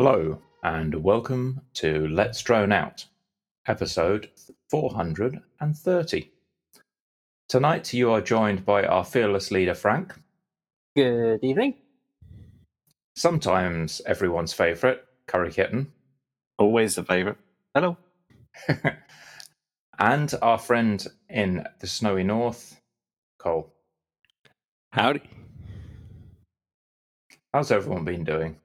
Hello, and welcome to Let's Drone Out, episode 430. Tonight, you are joined by our fearless leader, Frank, Good evening. sometimes everyone's favourite, Curry Kitten, Always a favourite. Hello. and our friend in the snowy north, Koel. Howdy. How's everyone been doing?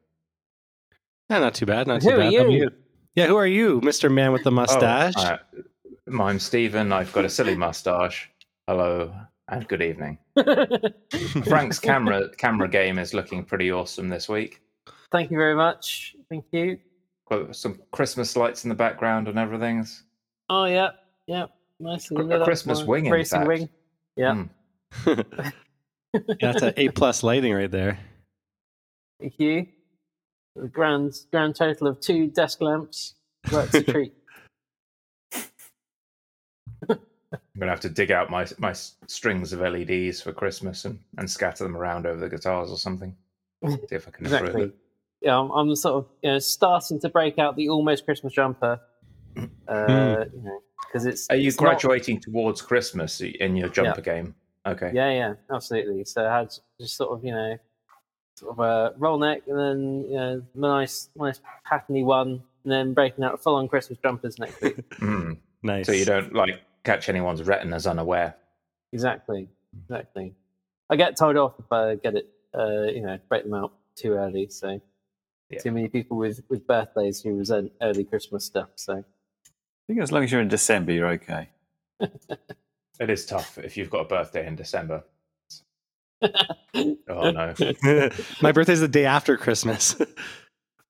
Yeah, not too bad. Not too are bad. How about you? Yeah, who are you, Mr. Man with the mustache? Oh, uh, I'm Stephen. I've got a silly mustache. Hello, and good evening. Frank's camera camera game is looking pretty awesome this week. Thank you very much. Thank you. Got some Christmas lights in the background and everything's. Oh yeah, yeah. Nice. A- a Christmas wing, in fact. wing. Yeah. Mm. yeah, that's an A plus lighting right there. Thank you. A grand grand total of two desk lamps. Works a treat. I'm gonna have to dig out my my strings of LEDs for Christmas and, and scatter them around over the guitars or something. See if I can improve exactly. Yeah, I'm, I'm sort of you know starting to break out the almost Christmas jumper. Uh, you know, because it's Are you it's not- graduating towards Christmas in your jumper game? Okay. Yeah, yeah, absolutely. So I had just sort of, you know, sort of a roll neck and then, you know, nice, nice patterny one, and then breaking out full on Christmas jumpers next week. Mm. Nice. So you don't like catch anyone's retinas unaware. exactly, exactly. I get told off if I get it, uh, you know, break them out too early. So Yeah. too many people with with birthdays who resent early Christmas stuff. So I think as long as you're in December, you're okay. It is tough if you've got a birthday in December. Oh no. My birthday's the day after Christmas.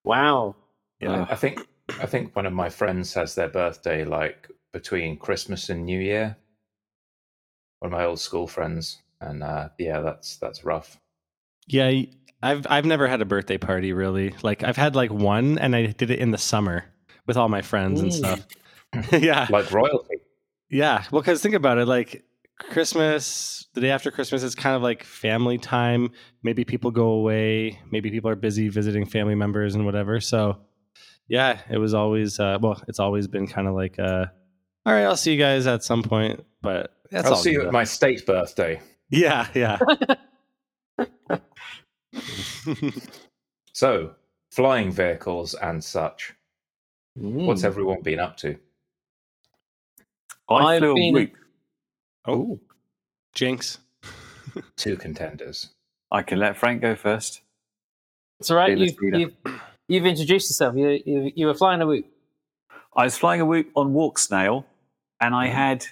wow, yeah. I think I think one of my friends has their birthday like between Christmas and New Year. One of my old school friends, and uh, yeah, that's that's rough. Yeah, I've I've never had a birthday party really. Like I've had like one and I did it in the summer with all my friends and Mm. stuff. yeah. Like royalty. Yeah. Well, because think about it, like Christmas, the day after Christmas is kind of like family time. Maybe people go away. Maybe people are busy visiting family members and whatever. So, yeah, it was always, uh, well, it's always been kind of like, uh, all right, I'll see you guys at some point. But that's I'll all see you good. at my state birthday. Yeah, yeah. So, flying vehicles and such. Mm. What's everyone been up to? I I've flew been- a Whoop. oh, Jinx. Two contenders. I can let Frank go first. It's all right. You've, you've you've introduced yourself. You you, you were flying a whoop. I was flying a Whoop on Walksnail, and Mm. I had,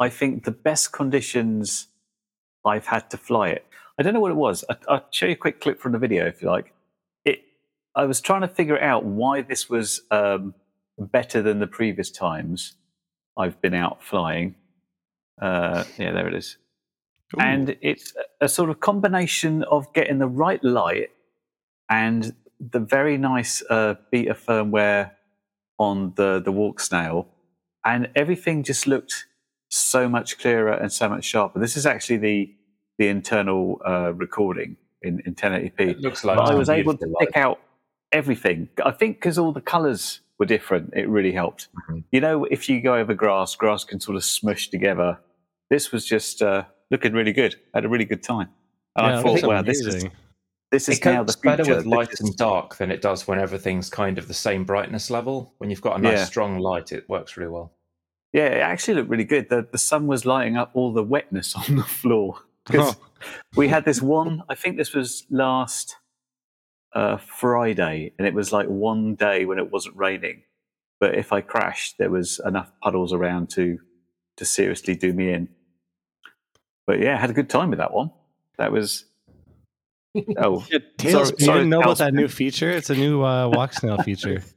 I think, the best conditions I've had to fly it. I don't know what it was. I, I'll show you a quick clip from the video if you like. It. I was trying to figure out why this was um, better than the previous times I've been out flying. Uh, yeah, there it is. Ooh. and it's a- sort of combination of getting the right light and the very nice uh, beta firmware on the the Walksnail, and everything just looked so much clearer and so much sharper. This is actually the the internal uh, recording in, in 1080p. It looks like I was able to pick out everything. I think because all the colours were different, it really helped. Mhm. You know, if you go over grass, grass can sort of smush together. This was just uh, looking really good. I had a really good time. And Yeah, I thought, that's wow, this is amazing. this is It now the copes better with light This and dark than it does when everything's kind of the same brightness level. When you've got a nice Yeah. strong light, it works really well. Yeah, it actually looked really good. The the sun was lighting up all the wetness on the floor because we had this one. I think this was last uh, Friday, and it was like one day when it wasn't raining. But if I crashed, there was enough puddles around to to seriously do me in. But yeah, I had a good time with that one. That was. Oh, Yeah, Tails, Sorry- you didn't know about that new feature? It's a new uh, Walksnail feature.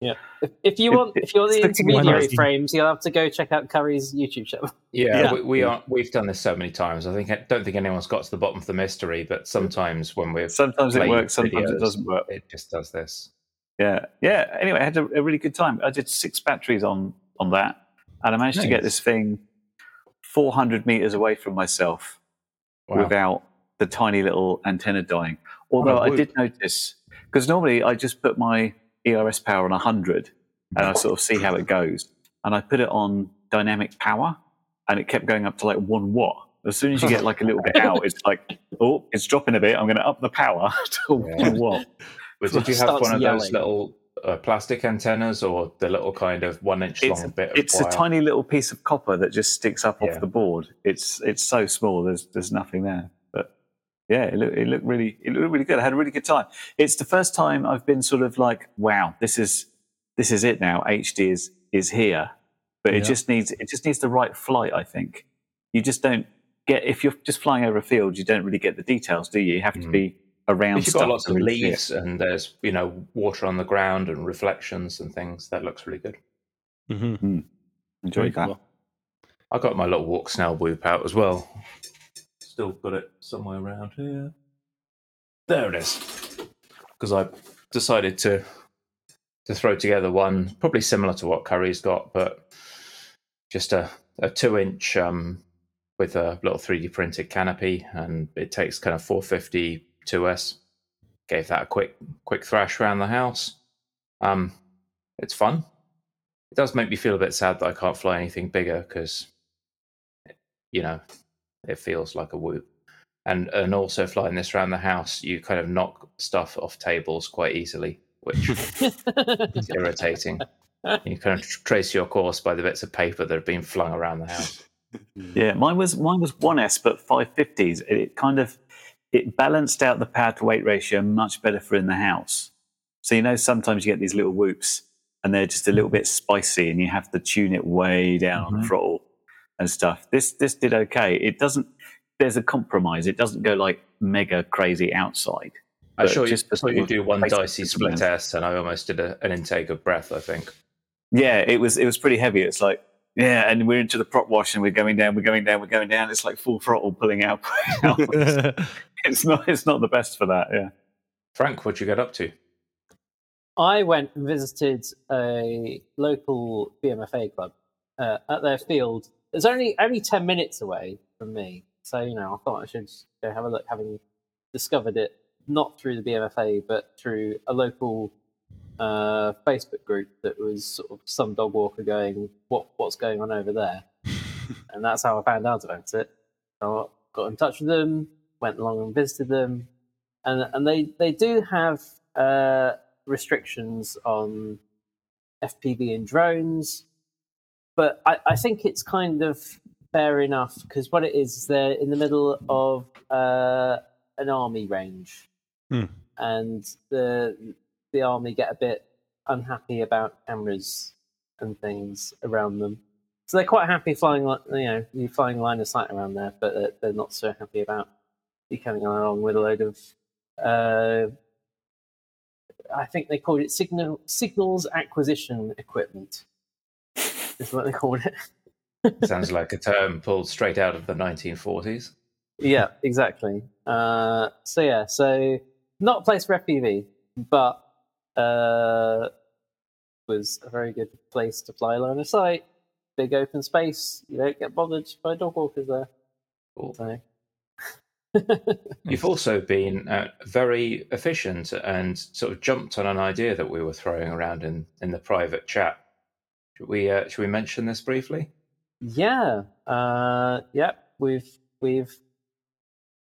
If, if you want, if you want the intermediary frames, you'll have to go check out Curry's YouTube channel. Yeah, Yeah. we, we are. We've done this so many times. I think I don't think anyone's got to the bottom of the mystery, but sometimes when we're sometimes it works, sometimes it doesn't work. It just does this. Yeah, yeah. Anyway, I had a, a really good time. I did six batteries on on that, and I managed to get this thing 400 meters away from myself Wow. without the tiny little antenna dying. Oh, Although Oh, I did notice because normally I just put my ELRS power on 100 and I sort of see how it goes, and I put it on dynamic power, and it kept going up to like one watt. As soon as you get like a little bit out, it's like, oh, it's dropping a bit. I'm going to up the power to Yeah. one watt. But did you have one of those little uh, plastic antennas or the little kind of one inch it's, long bit of it's a tiny little piece of copper that just sticks up Yeah. off the board. It's it's so small. There's there's nothing there. But yeah, it looked it looked really it looked really good. I had a really good time. It's the first time I've been sort of like, wow, this is this is it now. HD is is here, but it just needs it just needs the right flight. I think you just don't get if you're just flying over a field, you don't really get the details, do you? You have to Mm. be around. If you've stuff got lots of really leaves and there's you know water on the ground and reflections and things, that looks really good. Mm-hmm. Enjoyed that. I got my little Walksnail whoop out as well. Still got it somewhere around here. There it is. Because I decided to to throw together one probably similar to what Curry's got, but just a, a two inch um, with a little 3D printed canopy, and it takes kind of 450 2S. Gave that a quick quick thrash around the house. Um, it's fun. It does make me feel a bit sad that I can't fly anything bigger because, you know, it feels like a whoop. And and also flying this around the house, you kind of knock stuff off tables quite easily, which is irritating. You kind of trace your course by the bits of paper that have been flung around the house. Yeah, mine was mine was one S, but five fifties. It kind of it balanced out the power to weight ratio much better for in the house. So you know sometimes you get these little whoops and they're just a little bit spicy, and you have to tune it way down on the throttle and stuff. This this did okay. It doesn't. There's a compromise. It doesn't go like mega crazy outside. I But saw you, just the you do one dicey split disciplines. test, and I almost did a, an intake of breath. I think. Yeah, it was it was pretty heavy. It's like yeah, and we're into the prop wash and we're going down, we're going down, we're going down. It's like full throttle pulling out. it's not it's not the best for that. Yeah. Frank, what'd you get up to? I went and visited a local BMFA club uh, at their field. It's only only ten minutes away from me, so you know I thought I should go have a look, having discovered it not through the BMFA but through a local uh, Facebook group that was sort of some dog walker going, "What what's going on over there?" and that's how I found out about it. So I got in touch with them, went along and visited them, and and they they do have uh, restrictions on FPV and drones, but I, I think it's kind of fair enough because what it is is they're in the middle of uh, an army range, Hmm. and the the army get a bit unhappy about cameras and things around them. So they're quite happy flying, you know, you flying line of sight around there, but they're, they're not so happy about you coming along with a load of. Uh, I think they called it signal signals acquisition equipment. Is what they called it. Sounds like a term pulled straight out of the 1940s. yeah, exactly. Uh, so yeah, so not a place for FPV, but uh, was a very good place to fly line of sight. Big open space. You don't get bothered by dog walkers there. Cool. So. You've also been uh, very efficient and sort of jumped on an idea that we were throwing around in, in the private chat. Should we uh, should we mention this briefly? Yeah, uh, yep. We've we've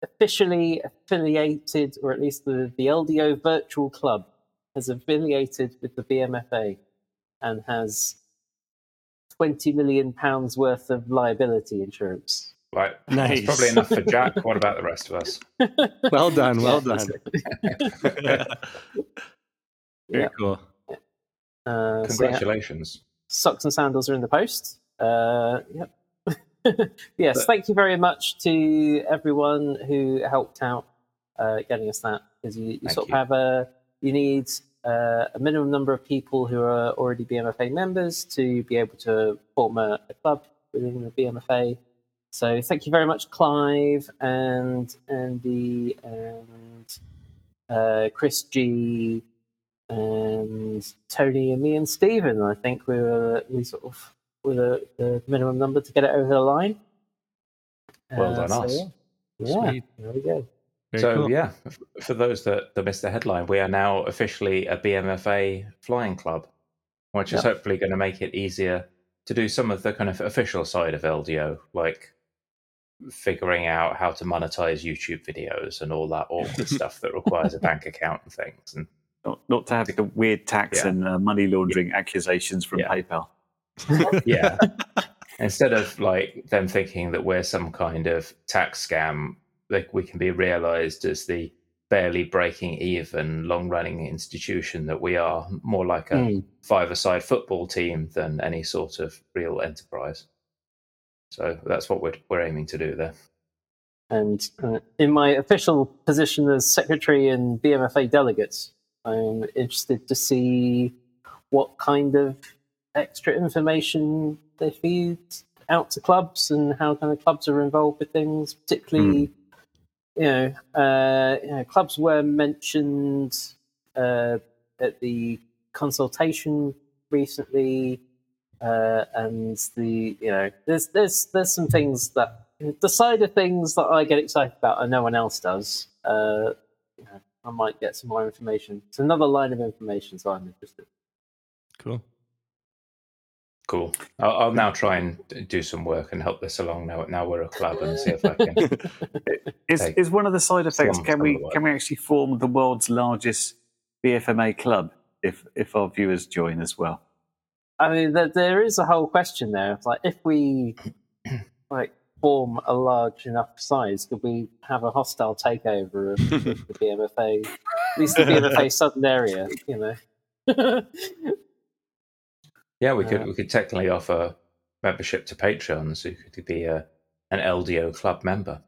officially affiliated, or at least the the LDO Virtual Club has affiliated with the BMFA and has twenty million pounds worth of liability insurance. Right. Nice. That's probably enough for Jack. What about the rest of us? Well done. Well Yeah, done. Very Yeah. cool. Uh, so yeah, Congratulations. Socks and sandals are in the post. Uh, yep. yes, But- thank you very much to everyone who helped out uh, getting us that. Because you, you sort you. of have a you need uh, a minimum number of people who are already BMFA members to be able to form a, a club within the BMFA. So thank you very much, Clive and Andy and uh, Chris G and Tony and me and Stephen. I think we were we sort of were the, the minimum number to get it over the line. Well uh, done, us. Yeah, yeah there we go. Very so cool. yeah, for those that, that missed the headline, we are now officially a BMFA flying club, which is hopefully going to make it easier to do some of the kind of official side of LDO, like figuring out how to monetize YouTube videos and all that awkward stuff that requires a bank account and things. And Not, not to have the weird tax Yeah. and uh, money laundering accusations from Yeah. PayPal. yeah, instead of like them thinking that we're some kind of tax scam, like we can be realized as the barely breaking even, long running institution that we are, more like a Mm. five-a-side football team than any sort of real enterprise. So that's what we're we're aiming to do there. And uh, in my official position as secretary and BMFA delegates, I'm interested to see what kind of extra information they feed out to clubs and how kind of clubs are involved with things, particularly. You know, uh, you know, clubs were mentioned uh, at the consultation recently, uh, and the you know, there's there's there's some things that the side of things that I get excited about and no one else does. Uh, you know, I might get some more information. It's another line of information, so I'm interested. Cool. Cool. I'll, I'll now try and do some work and help this along. Now, now we're a club, and see if I can. Is, is one of the side effects? Can we of the work. can we actually form the world's largest BFMA club if if our viewers join as well? I mean, there, there is a whole question there. It's like if we like form a large enough size, could we have a hostile takeover of the, the BMFA, at least the BMFA southern area? You know. Yeah, we could Uh, we could technically offer membership to patrons who could be a an LDO club member.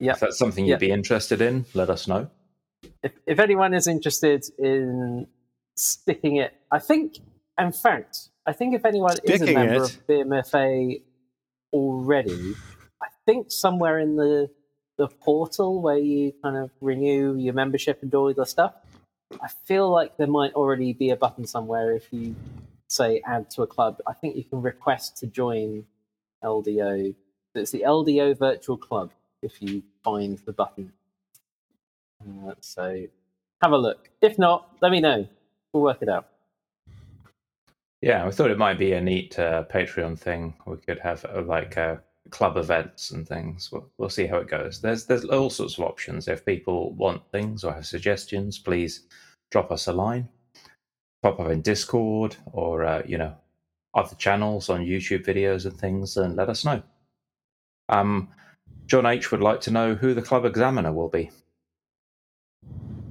Yeah. If that's something you'd be interested in, let us know. if, if anyone is interested in sticking it, I think, in fact, I think if anyone is a member it? of BMFA already, I think somewhere in the the portal where you kind of renew your membership and do all the stuff, I feel like there might already be a button somewhere if you say add to a club. I think you can request to join LDO. It's the LDO Virtual Club if you find the button. Uh, so have a look. If not, let me know. We'll work it out. Yeah, we thought it might be a neat uh, Patreon thing. We could have uh, like uh, club events and things. We'll, we'll see how it goes. There's there's all sorts of options. If people want things or have suggestions, please drop us a line. Pop up in Discord or uh, you know other channels on YouTube videos and things, and let us know. Um, John H would like to know who the club examiner will be.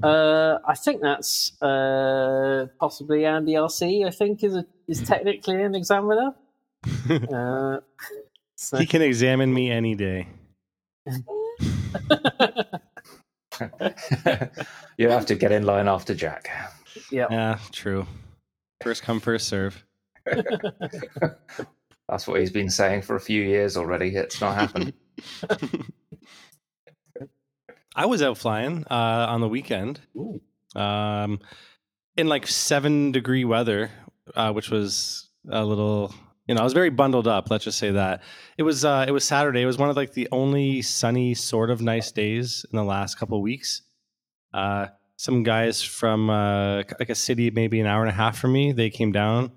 Uh, I think that's uh, possibly Andy RC. I think is a, is technically an examiner. Uh, so, he can examine me any day. you have to get in line after Jack. yeah. Yeah, true. First come, first serve. That's what he's been saying for a few years already. It's not happened. I was out flying uh, on the weekend Ooh. um, in like seven degree weather, uh, which was a little. You know, I was very bundled up. Let's just say that it was. Uh, it was Saturday. It was one of like the only sunny, sort of nice days in the last couple of weeks. Uh, some guys from uh, like a city, maybe an hour and a half from me, they came down,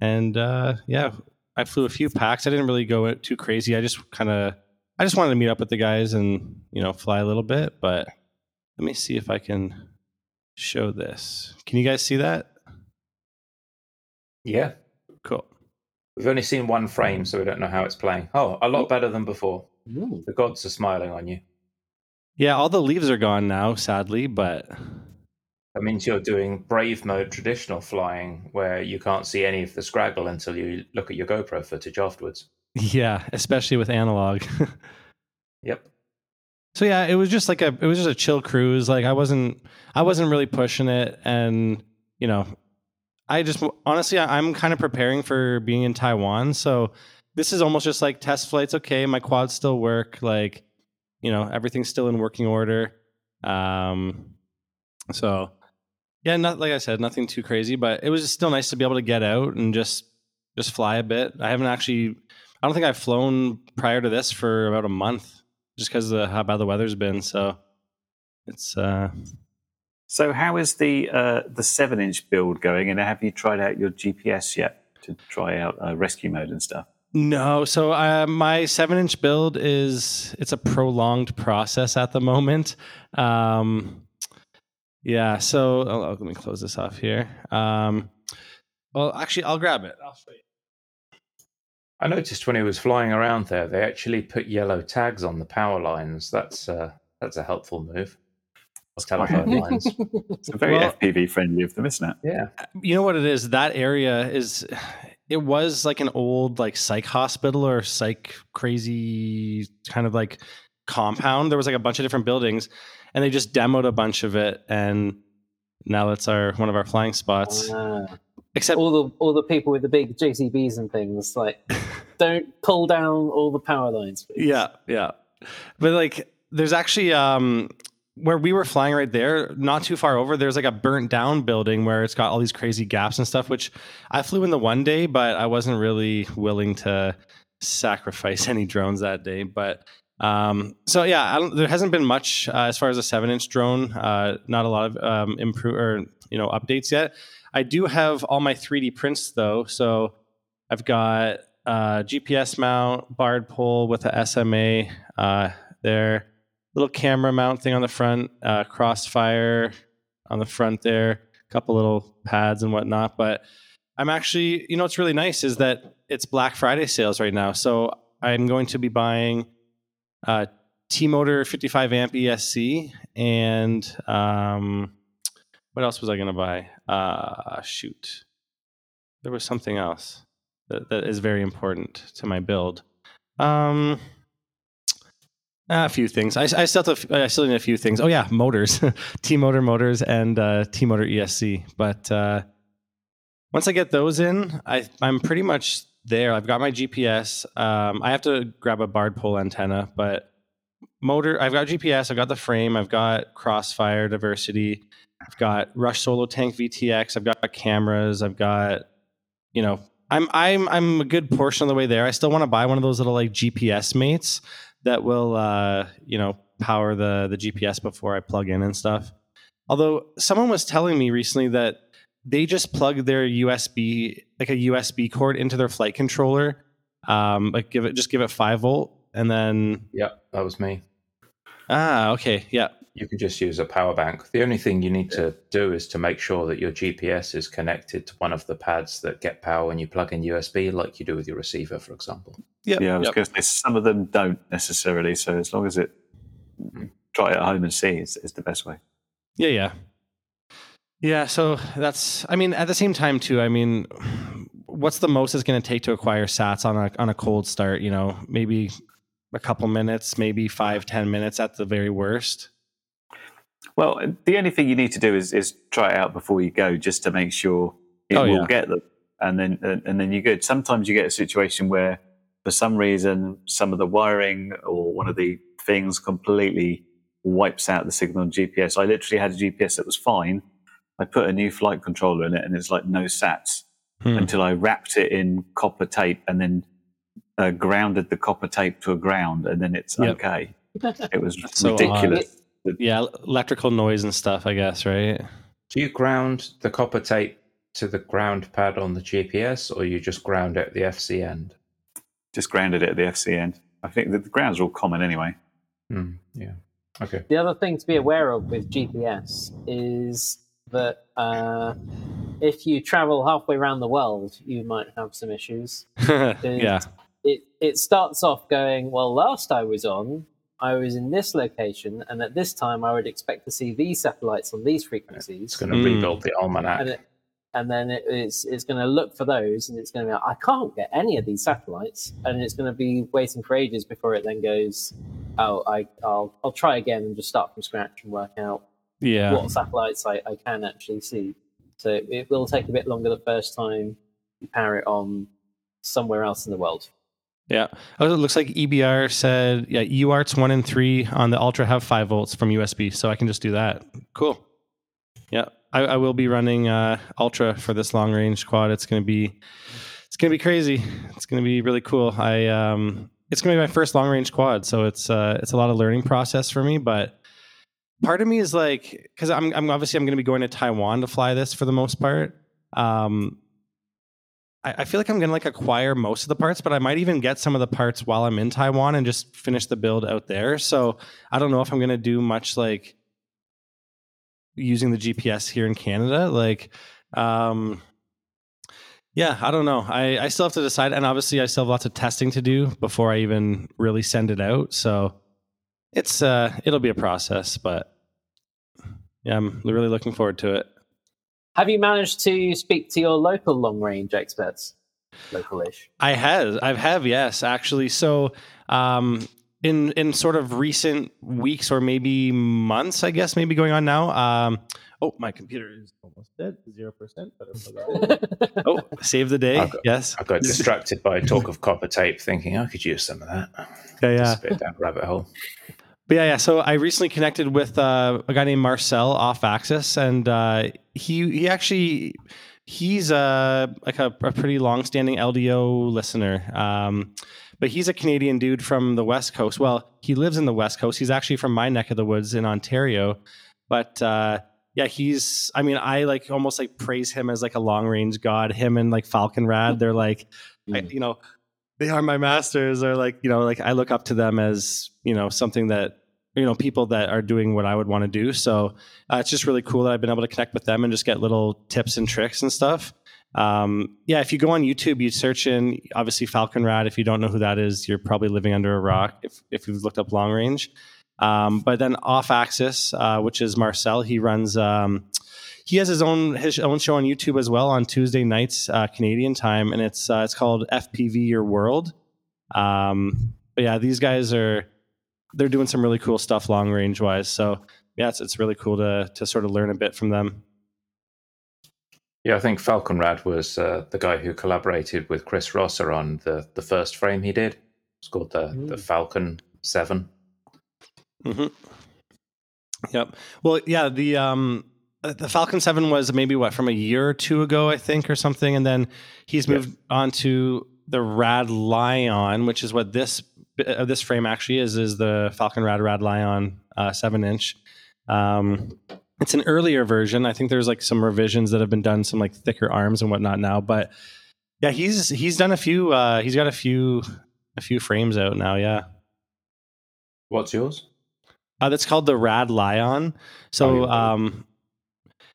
and uh, yeah, I flew a few packs. I didn't really go too crazy. I just kind of I just wanted to meet up with the guys and you know fly a little bit. But let me see if I can show this. Can you guys see that? Yeah. Cool. We've only seen one frame, so we don't know how it's playing. Oh, a lot better than before. Ooh. The gods are smiling on you. Yeah, all the leaves are gone now, sadly, but That means you're doing brave mode traditional flying, where you can't see any of the scraggle until you look at your GoPro footage afterwards. Yeah, especially with analog. Yep. so yeah, it was just like a it was just a chill cruise. Like I wasn't I wasn't really pushing it and you know, I just honestly I- I'm kind of preparing for being in Taiwan, so this is almost just like test flights. Okay, my quads still work. Like, you know, everything's still in working order. Um, so yeah, not like I said, nothing too crazy, but it was still nice to be able to get out and just just fly a bit. I haven't actually, I don't think I've flown prior to this for about a month, just because of how bad the weather's been. So it's uh, So, how is the uh, the seven inch build going? And have you tried out your GPS yet to try out uh, rescue mode and stuff? No, so uh, my seven inch build is it's a prolonged process at the moment. Um, yeah, so oh, oh, let me close this off here. Um, well, actually, I'll grab it. I'll show you. I noticed when he was flying around there, they actually put yellow tags on the power lines. That's uh, that's a helpful move. Or telephone lines. It's very Well- FPV friendly of them, isn't it? Yeah. You know what it is? That area is. It was like an old like psych hospital or psych crazy kind of like compound. There was like a bunch of different buildings, and they just demoed a bunch of it, and now that's our one of our flying spots. Ah. Except all the all the people with the big JCBs and things like don't pull down all the power lines. please. Yeah, yeah. But like there's actually um where we were flying right there, not too far over, there's like a burnt down building where it's got all these crazy gaps and stuff, which I flew in the one day, but I wasn't really willing to sacrifice any drones that day. But um, so yeah, I don't, there hasn't been much uh, as far as a seven inch drone. Uh, not a lot of um, improve or you know updates yet. I do have all my 3D prints though, so I've got uh, GPS mount, barred pole with a SMA uh, there, little camera mount thing on the front, uh, crossfire on the front there, a couple little pads and whatnot. But I'm actually, you know, what's really nice is that it's Black Friday sales right now. So I'm going to be buying uh, T Motor 55 amp ESC and um, what else was I going to buy? Uh, shoot, there was something else that, that is very important to my build. Um, a few things. I, I still have I still need a few things. Oh yeah, motors, T motor motors and uh, T motor ESC. But uh, once I get those in, I I'm pretty much there. I've got my GPS. Um, I have to grab a barred pole antenna, but motor. I've got GPS. I've got the frame. I've got Crossfire diversity. I've got Rush Solo Tank VTX. I've got cameras. I've got you know. I'm I'm I'm a good portion of the way there. I still want to buy one of those little like GPS mates that will uh, you know power the the GPS before I plug in and stuff. Although someone was telling me recently that they just plug their USB like a USB cord into their flight controller, um, like give it just give it five volt and then yeah, that was me. ah okay yeah You can just use a power bank. The only thing you need to do is to make sure that your GPS is connected to one of the pads that get power when you plug in USB, like you do with your receiver, for example. yep, Yeah, I was yep. going to say some of them don't necessarily. So as long as it mm-hmm. try it at home and see is, is the best way. Yeah, yeah. Yeah, so that's I mean, at the same time too, I mean, what's the most it's gonna take to acquire sats on a on a cold start, you know, maybe a couple minutes, maybe five, ten minutes at the very worst. Well, the only thing you need to do is, is try it out before you go, just to make sure it Oh, will yeah. get them, and then and, and then you're good. Sometimes you get a situation where, for some reason, some of the wiring or one of the things completely wipes out the signal on GPS. I literally had a GPS that was fine. I put a new flight controller in it, and it's like no sats Hmm. until I wrapped it in copper tape and then uh, grounded the copper tape to a ground, and then it's Yep. okay. It was That's so ridiculous. Yeah, electrical noise and stuff, I guess, right? Do you ground the copper tape to the ground pad on the GPS, or you just ground it at the FC end? just grounded it at the FC end. I think the, the grounds are all common anyway. Hmm, yeah. Okay. The other thing to be aware of with GPS is that uh, if you travel halfway around the world, you might have some issues. yeah. It it starts off going well. Last I was on, I was in this location, and at this time, I would expect to see these satellites on these frequencies. It's going to Mm. rebuild the almanac. and it, and then it, it's it's going to look for those, and it's going to be like, I can't get any of these satellites, and it's going to be waiting for ages before it then goes, oh, I I'll I'll try again and just start from scratch and work out Yeah. what satellites I, I can actually see. So it will take a bit longer the first time you power it on somewhere else in the world. Yeah. Oh, it looks like EBR said, yeah, UARTs one and three on the Ultra have five volts from USB, so I can just do that. Cool. Yeah, I, I will be running uh, Ultra for this long range quad. It's gonna be, it's gonna be crazy. It's gonna be really cool. I um, it's gonna be my first long range quad, so it's uh, it's a lot of learning process for me, but. Part of me is like, because I'm, I'm obviously I'm going to be going to Taiwan to fly this for the most part. Um, I, I feel like I'm gonna like acquire most of the parts, but I might even get some of the parts while I'm in Taiwan and just finish the build out there. So I don't know if I'm gonna do much like using the GPS here in Canada. Like, um, yeah, I don't know. I, I still have to decide, and obviously I still have lots of testing to do before I even really send it out. So it's uh, it'll be a process, but yeah, I'm really looking forward to it. Have you managed to speak to your local long range experts? Local-ish. I have, I have, yes, actually. So, um, in in sort of recent weeks or maybe months, I guess, maybe going on now. Um, oh, my computer is almost dead, zero percent. But it's Oh, save the day. I've got- yes. I got distracted by talk of copper tape, thinking I could use some of that. Yeah, yeah. Just a bit down rabbit hole. But yeah, yeah. So I recently connected with uh, a guy named Marcel off Axis, and uh, he he actually he's uh, like a, a pretty long-standing LDO listener. Um, but he's a Canadian dude from the West Coast. Well, he lives in the West Coast. He's actually from my neck of the woods in Ontario. But uh, yeah, he's. I mean, I like almost like praise him as like a long-range god. Him and like Falcon Rad, they're like, I, you know, they are my masters or like you know like i look up to them as you know something that you know people that are doing what i would want to do. So uh, it's just really cool that i've been able to connect with them and just get little tips and tricks and stuff. Um, yeah if you go on youtube you search in obviously falcon rad. If you don't know who that is you're probably living under a rock if, if you've looked up long range. Um, but then off axis uh, which is marcel he runs um, he has his own his own show on YouTube as well on Tuesday nights uh, Canadian time, and it's uh, it's called FPV Your World. Um, but yeah, these guys are they're doing some really cool stuff long range wise. So yeah, it's it's really cool to to sort of learn a bit from them. Yeah, I think Falconrad was uh, the guy who collaborated with Chris Rosser on the, the first frame he did. It's called the, the Mm. Falcon 7. hmm Yep. Well, yeah, the um the Falcon 7 was maybe what from a year or two ago, I think, or something, and then he's moved on to the Rad Lion, which is what this uh, this frame actually is, is the Falcon Rad Rad Lion uh, seven inch. Um, it's an earlier version. I think there's like some revisions that have been done, some like thicker arms and whatnot now. But yeah, he's he's done a few. Uh, he's got a few a few frames out now. Yeah. What's yours? Uh, that's called the Rad Lion. So, Oh, yeah. um,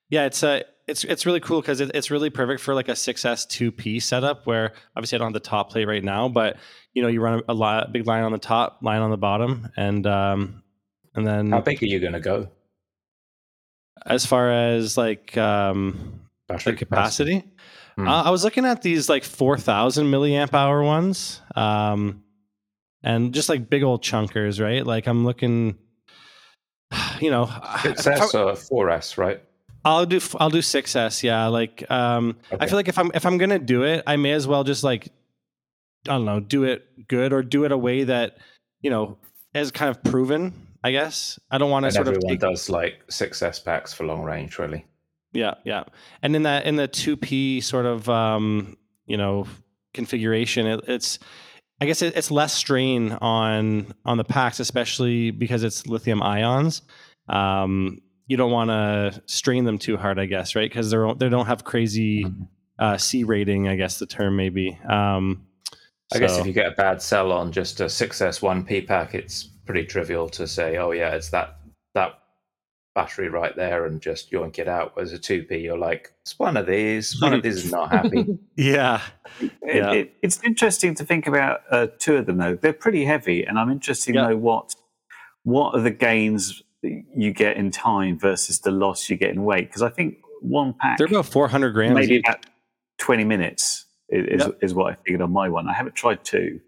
yeah, it's a it's it's really cool because it, it's really perfect for like a 6S 2P setup where obviously I don't have the top plate right now, but you know you run a, a li- big line on the top, line on the bottom, and um, and then How big are you going to go? as far as like um, Battery the capacity, Hmm. uh, I was looking at these like 4,000 milliamp hour ones, um, and just like big old chunkers, right? Like I'm looking, you know, It's S or 4S, right? I'll do I'll do 6S. Yeah, like um, I feel like if I'm if I'm gonna do it, I may as well just like I don't know, do it good or do it a way that you know is kind of proven. I guess I don't want to sort of everyone does like 6S packs for long range, really. yeah yeah, and in that in the two P sort of um, you know configuration, it, it's I guess it, it's less strain on on the packs, especially because it's lithium ions. Um, you don't want to strain them too hard, I guess, right? Because they're they don't have crazy Mhm. uh, C rating, I guess the term maybe. Um, I guess if you get a bad sell on just a 6S 1P pack, it's pretty trivial to say, oh, yeah, it's that that battery right there and just yoink it out. Whereas a 2P, you're like, it's one of these, one of these is not happy. Yeah. It- Yeah. it- it's interesting to think about uh, two of them though. They're pretty heavy, and I'm interested Yeah. to know what what are the gains you get in time versus the loss you get in weight. Because I think one pack They're about 400 grams. maybe each. about 20 minutes is, is, Yep. is what I figured on my one. I haven't tried two,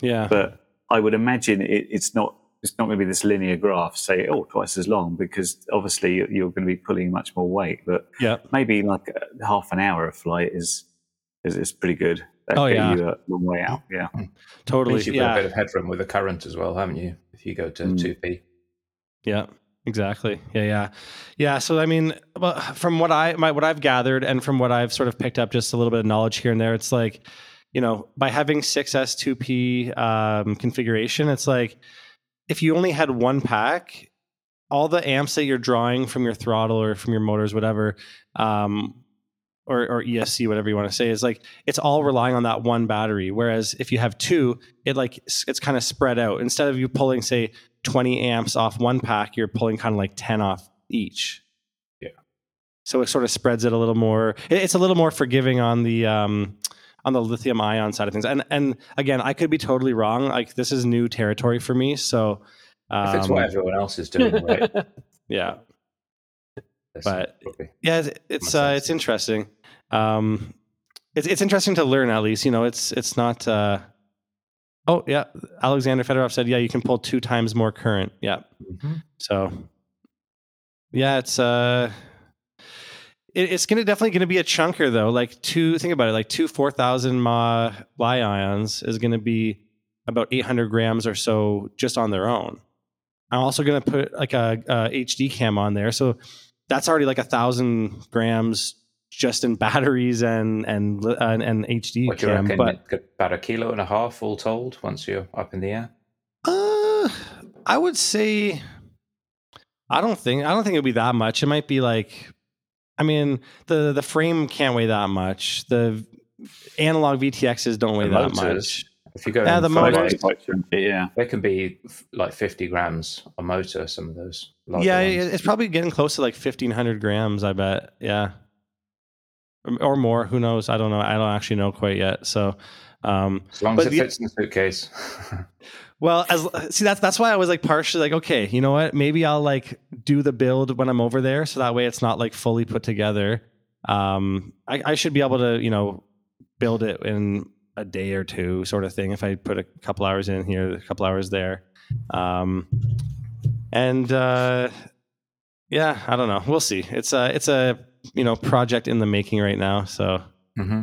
Yeah. but I would imagine it, it's not it's not going to be this linear graph, say oh twice as long, because obviously you're, you're going to be pulling much more weight. But Yeah. maybe like uh, half an hour of flight is is, is pretty good. That Oh, get yeah. you a long way out. Yeah. Totally. Means you've got a bit of headroom with the current as well, haven't you? If you go to Mm. 2P. Yeah. Exactly. Yeah, yeah, yeah. So I mean, from what I my what I've gathered and from what I've sort of picked up, just a little bit of knowledge here and there, it's like, you know, by having six S two P um, configuration, it's like if you only had one pack, all the amps that you're drawing from your throttle or from your motors, whatever, um, or, or ESC, whatever you want to say, is like it's all relying on that one battery. Whereas if you have two, it like it's kind of spread out. Instead of you pulling, say, 20 amps off one pack, you're pulling kind of like 10 off each. Yeah. So it sort of spreads it a little more. It's a little more forgiving on the um, on the lithium ion side of things. And and again, I could be totally wrong. Like this is new territory for me. So If it's um, what everyone else is doing, right? yeah, That's But- probably- yeah, it's it's, uh, it's interesting. Um, it's it's interesting to learn at least. You know, it's it's not. Uh, oh yeah, Alexander Fedorov said, yeah, you can pull two times more current. Yeah, Mhm. so yeah, it's uh, it, it's gonna definitely gonna be a chunker though. Like two, think about it, like two four thousand mah Li ions is gonna be about eight hundred grams or so just on their own. I'm also gonna put like a, a HD cam on there, so that's already like a thousand grams just in batteries and and and, and HD What do you cam. reckon? But About a kilo and a half all told once you're up in the air? uh, I would say I don't think I don't think it'd be that much. It might be like I mean the the frame can't weigh that much. The analog VTXs don't weigh The that motors, much. If you go Yeah, in the motors- yeah. they can be like 50 grams a motor, some of those. Yeah, ones. it's probably getting close to like fifteen hundred grams. I bet. Yeah, or, or more. Who knows? I don't know. I don't actually know quite yet. So, um, As long as it the- fits in the suitcase. Well, as see that's that's why I was like partially like okay, you know what? Maybe I'll like do the build when I'm over there, so that way it's not like fully put together. Um, I, I should be able to you know build it in a day or two, sort of thing. If I put a couple hours in here, a couple hours there, um, and uh, yeah, I don't know. We'll see. It's a it's a you know project in the making right now. So, hmm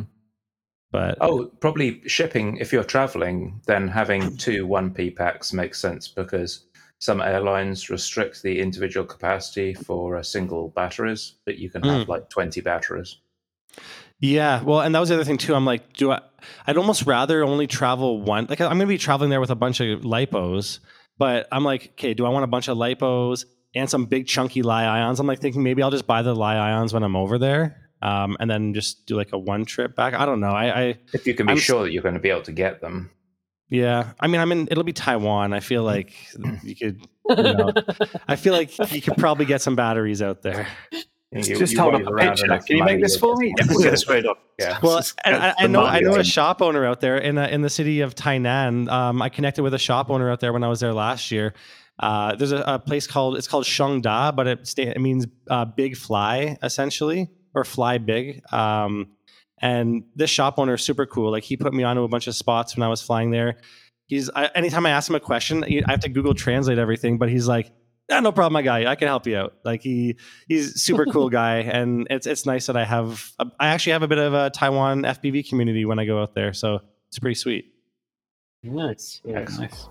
but Oh, probably shipping. If you're traveling, then having two 1P packs makes sense because some airlines restrict the individual capacity for a single batteries, but you can have Mm. like 20 batteries. Yeah, well, and that was the other thing too. I'm like, do I? I'd almost rather only travel one. Like, I'm going to be traveling there with a bunch of lipos, but I'm like, okay, do I want a bunch of lipos and some big chunky Li ions? I'm like thinking maybe I'll just buy the Li ions when I'm over there, um, and then just do like a one trip back. I don't know. I, I If you can be I'm- sure that you're going to be able to get them. yeah. I mean, I'm in. It'll be Taiwan. I feel like you could. You know, I feel like you could probably get some batteries out there. You- Just you hold up a picture. Can you make this for me? get Yeah, we'll get it straight up. Yeah. Well, and I, I know I know a shop owner out there in a, in the city of Tainan. Um, I connected with a shop owner out there when I was there last year. Uh, there's a, a place called it's called Shengda, but it sta- it means uh, big fly essentially or fly big. Um, and this shop owner is super cool. Like he put me onto a bunch of spots when I was flying there. He's I, anytime I ask him a question, I have to Google Translate everything, but he's like. Yeah, no problem, my guy. I can help you out. Like he, he's a super cool guy, and it's it's nice that I have. A, I actually have a bit of a Taiwan FPV community when I go out there, so it's pretty sweet. nice. Yeah, nice.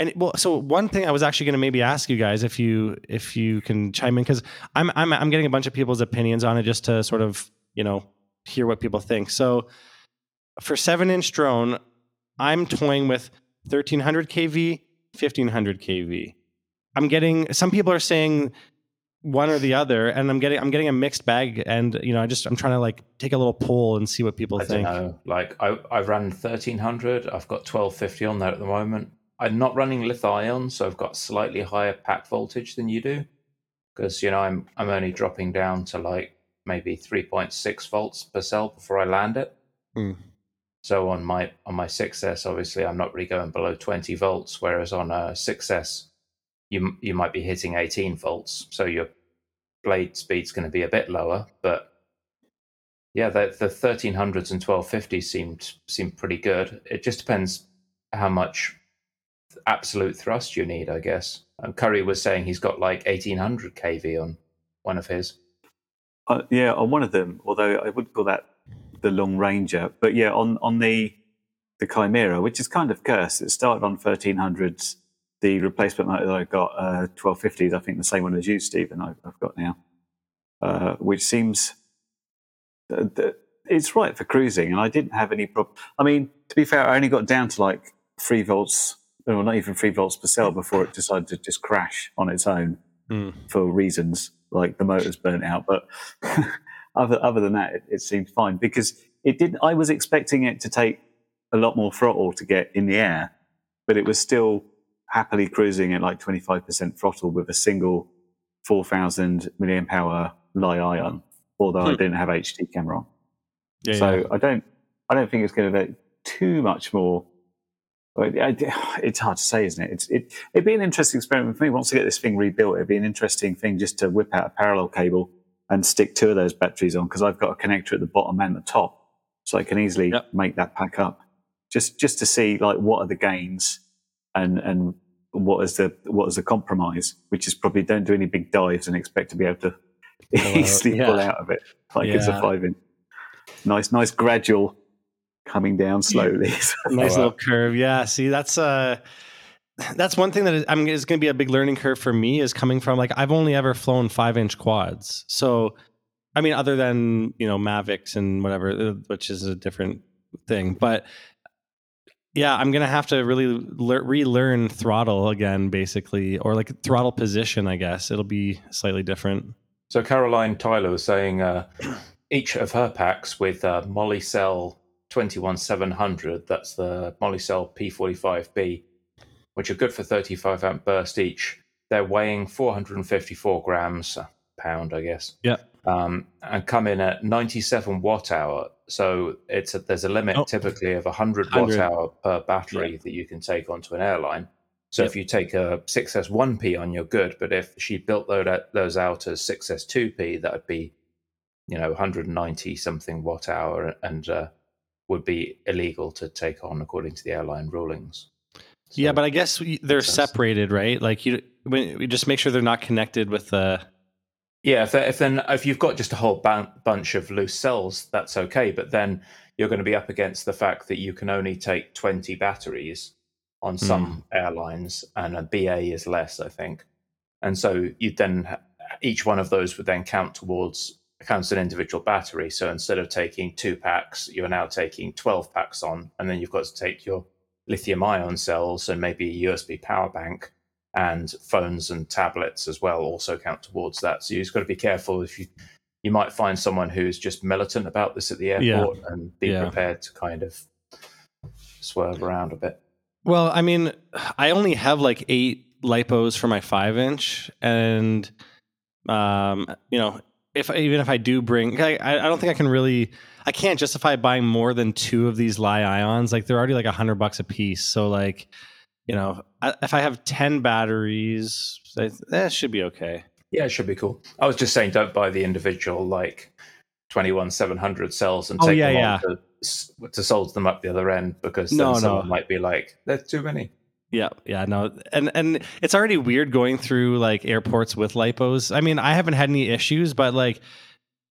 And well, so one thing I was actually going to maybe ask you guys if you if you can chime in because I'm I'm I'm getting a bunch of people's opinions on it just to sort of you know hear what people think. So for seven inch drone, I'm toying with 1300 kV, 1500 kV. I'm getting some people are saying one or the other, and I'm getting I'm getting a mixed bag. And you know, I just I'm trying to like take a little poll and see what people I think. Like I, I ran thirteen hundred. I've got twelve fifty on there at the moment. I'm not running lithium, so I've got slightly higher pack voltage than you do. Because you know I'm I'm only dropping down to like maybe three point six volts per cell before I land it. Hmm. So on my on my 6S, obviously I'm not really going below 20 volts, whereas on a 6S, you you might be hitting 18 volts. So your blade speed's going to be a bit lower, but yeah, the, the 1300s and 1250s seemed seemed pretty good. It just depends how much absolute thrust you need, I guess. And Curry was saying he's got like 1800 kV on one of his. Uh, yeah, on one of them, although I wouldn't call that the long ranger, but yeah, on on the the Chimera, which is kind of cursed. It started on 1300s. The replacement that I got, uh, 1250s, I think the same one as you, Stephen, I've, I've got now, uh, which seems th- it's right for cruising. And I didn't have any problem. I mean, to be fair, I only got down to like three volts, well, not even three volts per cell before it decided to just crash on its own Hmm. for reasons like the motor's burnt out. But other other than that, it, it seemed fine because it did. I was expecting it to take a lot more throttle to get in the air, but it was still happily cruising at like twenty five percent throttle with a single four thousand milliamp hour Li ion. Although I Hmm. didn't have HD camera on, Yeah, so yeah. I don't. I don't think it's going to be too much more. It's hard to say, isn't it? It's, it it'd be an interesting experiment for me. Once I get this thing rebuilt, it'd be an interesting thing just to whip out a parallel cable and stick two of those batteries on because I've got a connector at the bottom and the top, so I can easily Yep. make that pack up. Just just to see like what are the gains and and what is the what is the compromise, which is probably don't do any big dives and expect to be able to easily yeah. pull out of it like it's a five inch. Nice, nice gradual coming down slowly. nice wow. little curve. Yeah. See, that's uh that's one thing that is, I mean, is going to be a big learning curve for me is coming from like I've only ever flown five inch quads. So, I mean, other than you know Mavics and whatever, uh, which is a different thing, but yeah, I'm gonna have to really lear- relearn throttle again, basically, or like throttle position. I guess it'll be slightly different. So Caroline Tyler was saying uh, each of her packs with uh, Molicel 21700, that's the Molicel P45B, which are good for 35 amp burst each. They're weighing 454 grams a pound, I guess. Yeah. Um, and come in at 97 watt hour. So it's a, there's a limit Oh. typically of 100 watt hour per battery that you can take onto an airline. So Yep. if you take a 6S1P on, you're good. But if she built tho- those out as 6S2P, that would be, you know, 190 something watt hour and uh, would be illegal to take on according to the airline rulings. yeah, but I guess we, they're separated, right? Like you, we just make sure they're not connected with the. Yeah, if, if then if you've got just a whole bun- bunch of loose cells, that's okay. But then you're going to be up against the fact that you can only take 20 batteries on hmm. some airlines, and a BA is less, I think. And so you then each one of those would then count towards counts an individual battery. So instead of taking two packs, you're now taking 12 packs on, and then you've got to take your lithium ion cells and maybe a USB power bank and phones and tablets as well also count towards that. So you've got to be careful if you you might find someone who's just militant about this at the Yeah. airport and be Yeah. prepared to kind of swerve around a bit. Well, I mean, I only have like eight lipos for my five inch, and um, you know, if even if I do bring, I, I don't think I can really, I can't justify buying more than two of these Li ions. Like they're already like a hundred bucks a piece. So like, you know, I, if I have ten batteries, that that should be okay. Yeah, it should be cool. I was just saying, don't buy the individual like twenty-one seven hundred cells and Oh, take yeah, them yeah. on to, to solder them up the other end because then No, no. someone might be like, "There's too many." Yeah, yeah, no, and and it's already weird going through like airports with lipos. I mean, I haven't had any issues, but like,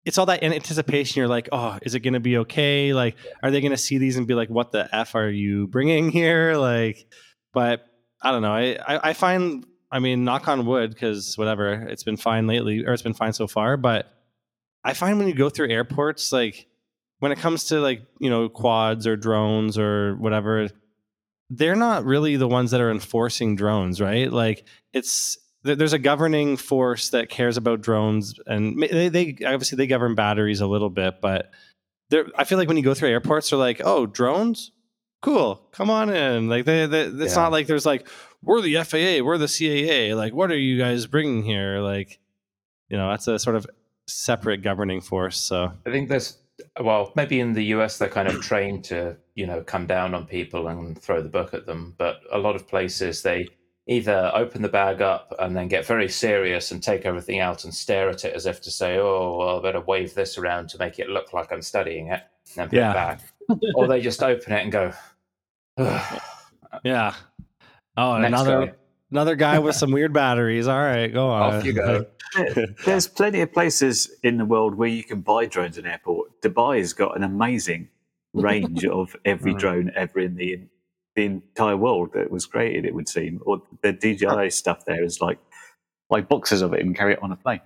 it's all that in anticipation. You're like, oh, is it going to be okay? Like, are they going to see these and be like, what the f are you bringing here? Like, but I don't know. I I, I find, I mean, knock on wood, because whatever, it's been fine lately, or it's been fine so far. But I find when you go through airports, like when it comes to like you know quads or drones or whatever, they're not really the ones that are enforcing drones, right? Like it's there's a governing force that cares about drones, and they, they obviously they govern batteries a little bit, but I feel like when you go through airports, they're like, oh, drones, cool, come on in. Like they, they it's Yeah. not like there's like we're the FAA, we're the CAA. Like what are you guys bringing here? Like you know that's a sort of separate governing force. So I think there's well, maybe in the US they're kind of trained to, you know, come down on people and throw the book at them. But a lot of places they either open the bag up and then get very serious and take everything out and stare at it as if to say, "Oh, well, I better wave this around to make it look like I'm studying it," and then put Yeah. it back. or they just open it and go, "Ugh." yeah. Oh, Next another guy. Another guy with some weird batteries. All right, go on. Off you go. There's plenty of places in the world where you can buy drones in airport. Dubai's got an amazing range of every drone ever in the the entire world that was created. It would seem, or the DJI stuff there is like like boxes of it and carry it on a plane.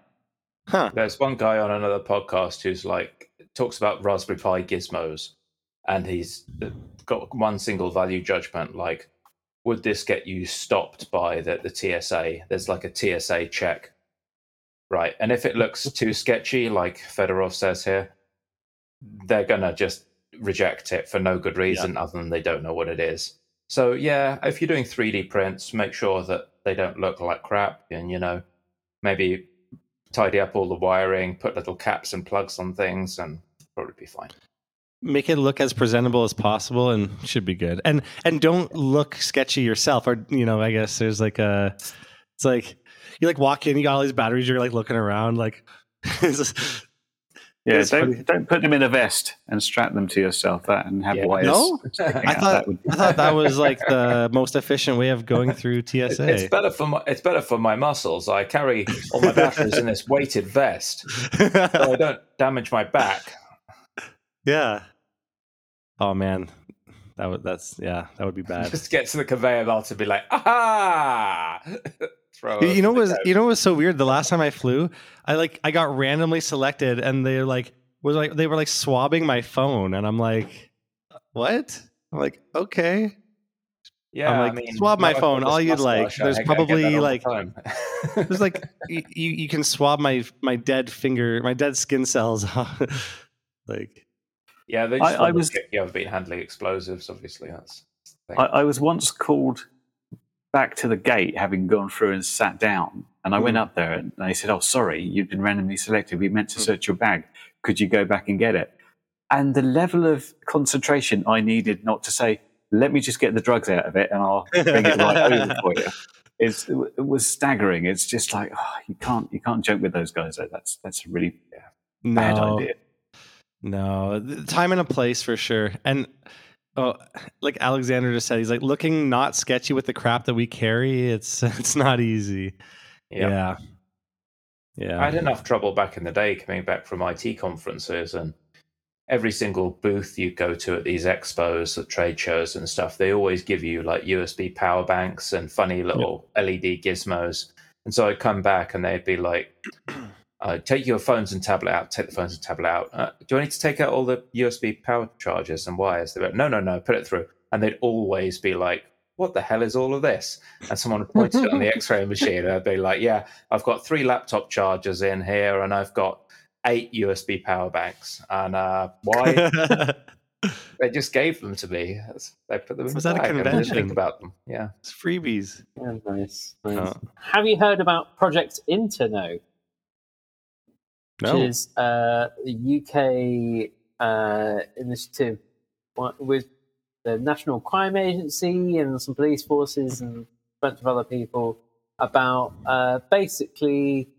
Huh. There's one guy on another podcast who's like talks about Raspberry Pi gizmos, and he's uh, got one single value judgment like, would this get you stopped by the, the TSA? There's like a TSA check, right? And if it looks too sketchy, like Fedorov says here, they're gonna just reject it for no good reason other than they don't know what it is. So yeah, if you're doing 3D prints, make sure that they don't look like crap, and you know, maybe tidy up all the wiring, put little caps and plugs on things, and probably be fine. Make it look as presentable as possible, and should be good. And and don't look sketchy yourself. Or you know, I guess there's like a, it's like you like walk in, you got all these batteries, you're like looking around, like. just- Yeah, don't funny. don't put them in a vest and strap them to yourself that and have Yeah. wires. No? I thought That I thought that was like the most efficient way of going through TSA. It's TSA. better for my it's better for my muscles. I carry all my batteries in this weighted vest, so I don't damage my back. yeah. Oh man, that would that's yeah, that would be bad. Just get to the conveyor belt and be like, aha! Throw. You- you know over what was you know what was so weird? The last time I flew, I like I got randomly selected, and they like was like they were like swabbing my phone, and I'm like, what? I'm like, okay. Yeah, I'm like, I mean, swab my phone, all you'd like. mustache, There's I probably, that all the like- There's like you, you you can swab my my dead finger, my dead skin cells. like yeah, they I- just I I, was- was you have been handling explosives. Obviously, that's. I, I was once called back to the gate, having gone through and sat down, and I went hmm. up there and they said, "Oh, sorry, you've been randomly selected. We meant to hmm. search your bag. Could you go back and get it?" And the level of concentration I needed not to say, "Let me just get the drugs out of it, and I'll bring it right over for you," is it was staggering. It's just like oh, you can't you can't joke with those guys. That's that's a really bad no, idea. No, the time and a place for sure. And oh, like Alexander just said, he's like looking not sketchy with the crap that we carry. It's it's not easy. yeah. Yeah. Yeah. I had enough trouble back in the day coming back from IT conferences and every single booth you go to at these expos, at trade shows and stuff, they always give you like USB power banks and funny little LED gizmos. And so I'd come back and they'd be like, uh, take your phones and tablet out, take the phones and tablet out. Uh, do I need to take out all the USB power chargers and wires? They'd like, no, no, no, put it through. And they'd always be like, what the hell is all of this? And someone would point it on the x-ray machine and I'd be like, yeah, I've got three laptop chargers in here, and I've got eight USB power banks. And uh, why? they just gave them to me. They put them in Was the that a bag and I didn't convention? think about them. Yeah. it's freebies. Yeah, nice. nice. Oh. Have you heard about Project Interno? No. which is uh, a UK uh, initiative with the National Crime Agency and some police forces and a bunch of other people about uh, basically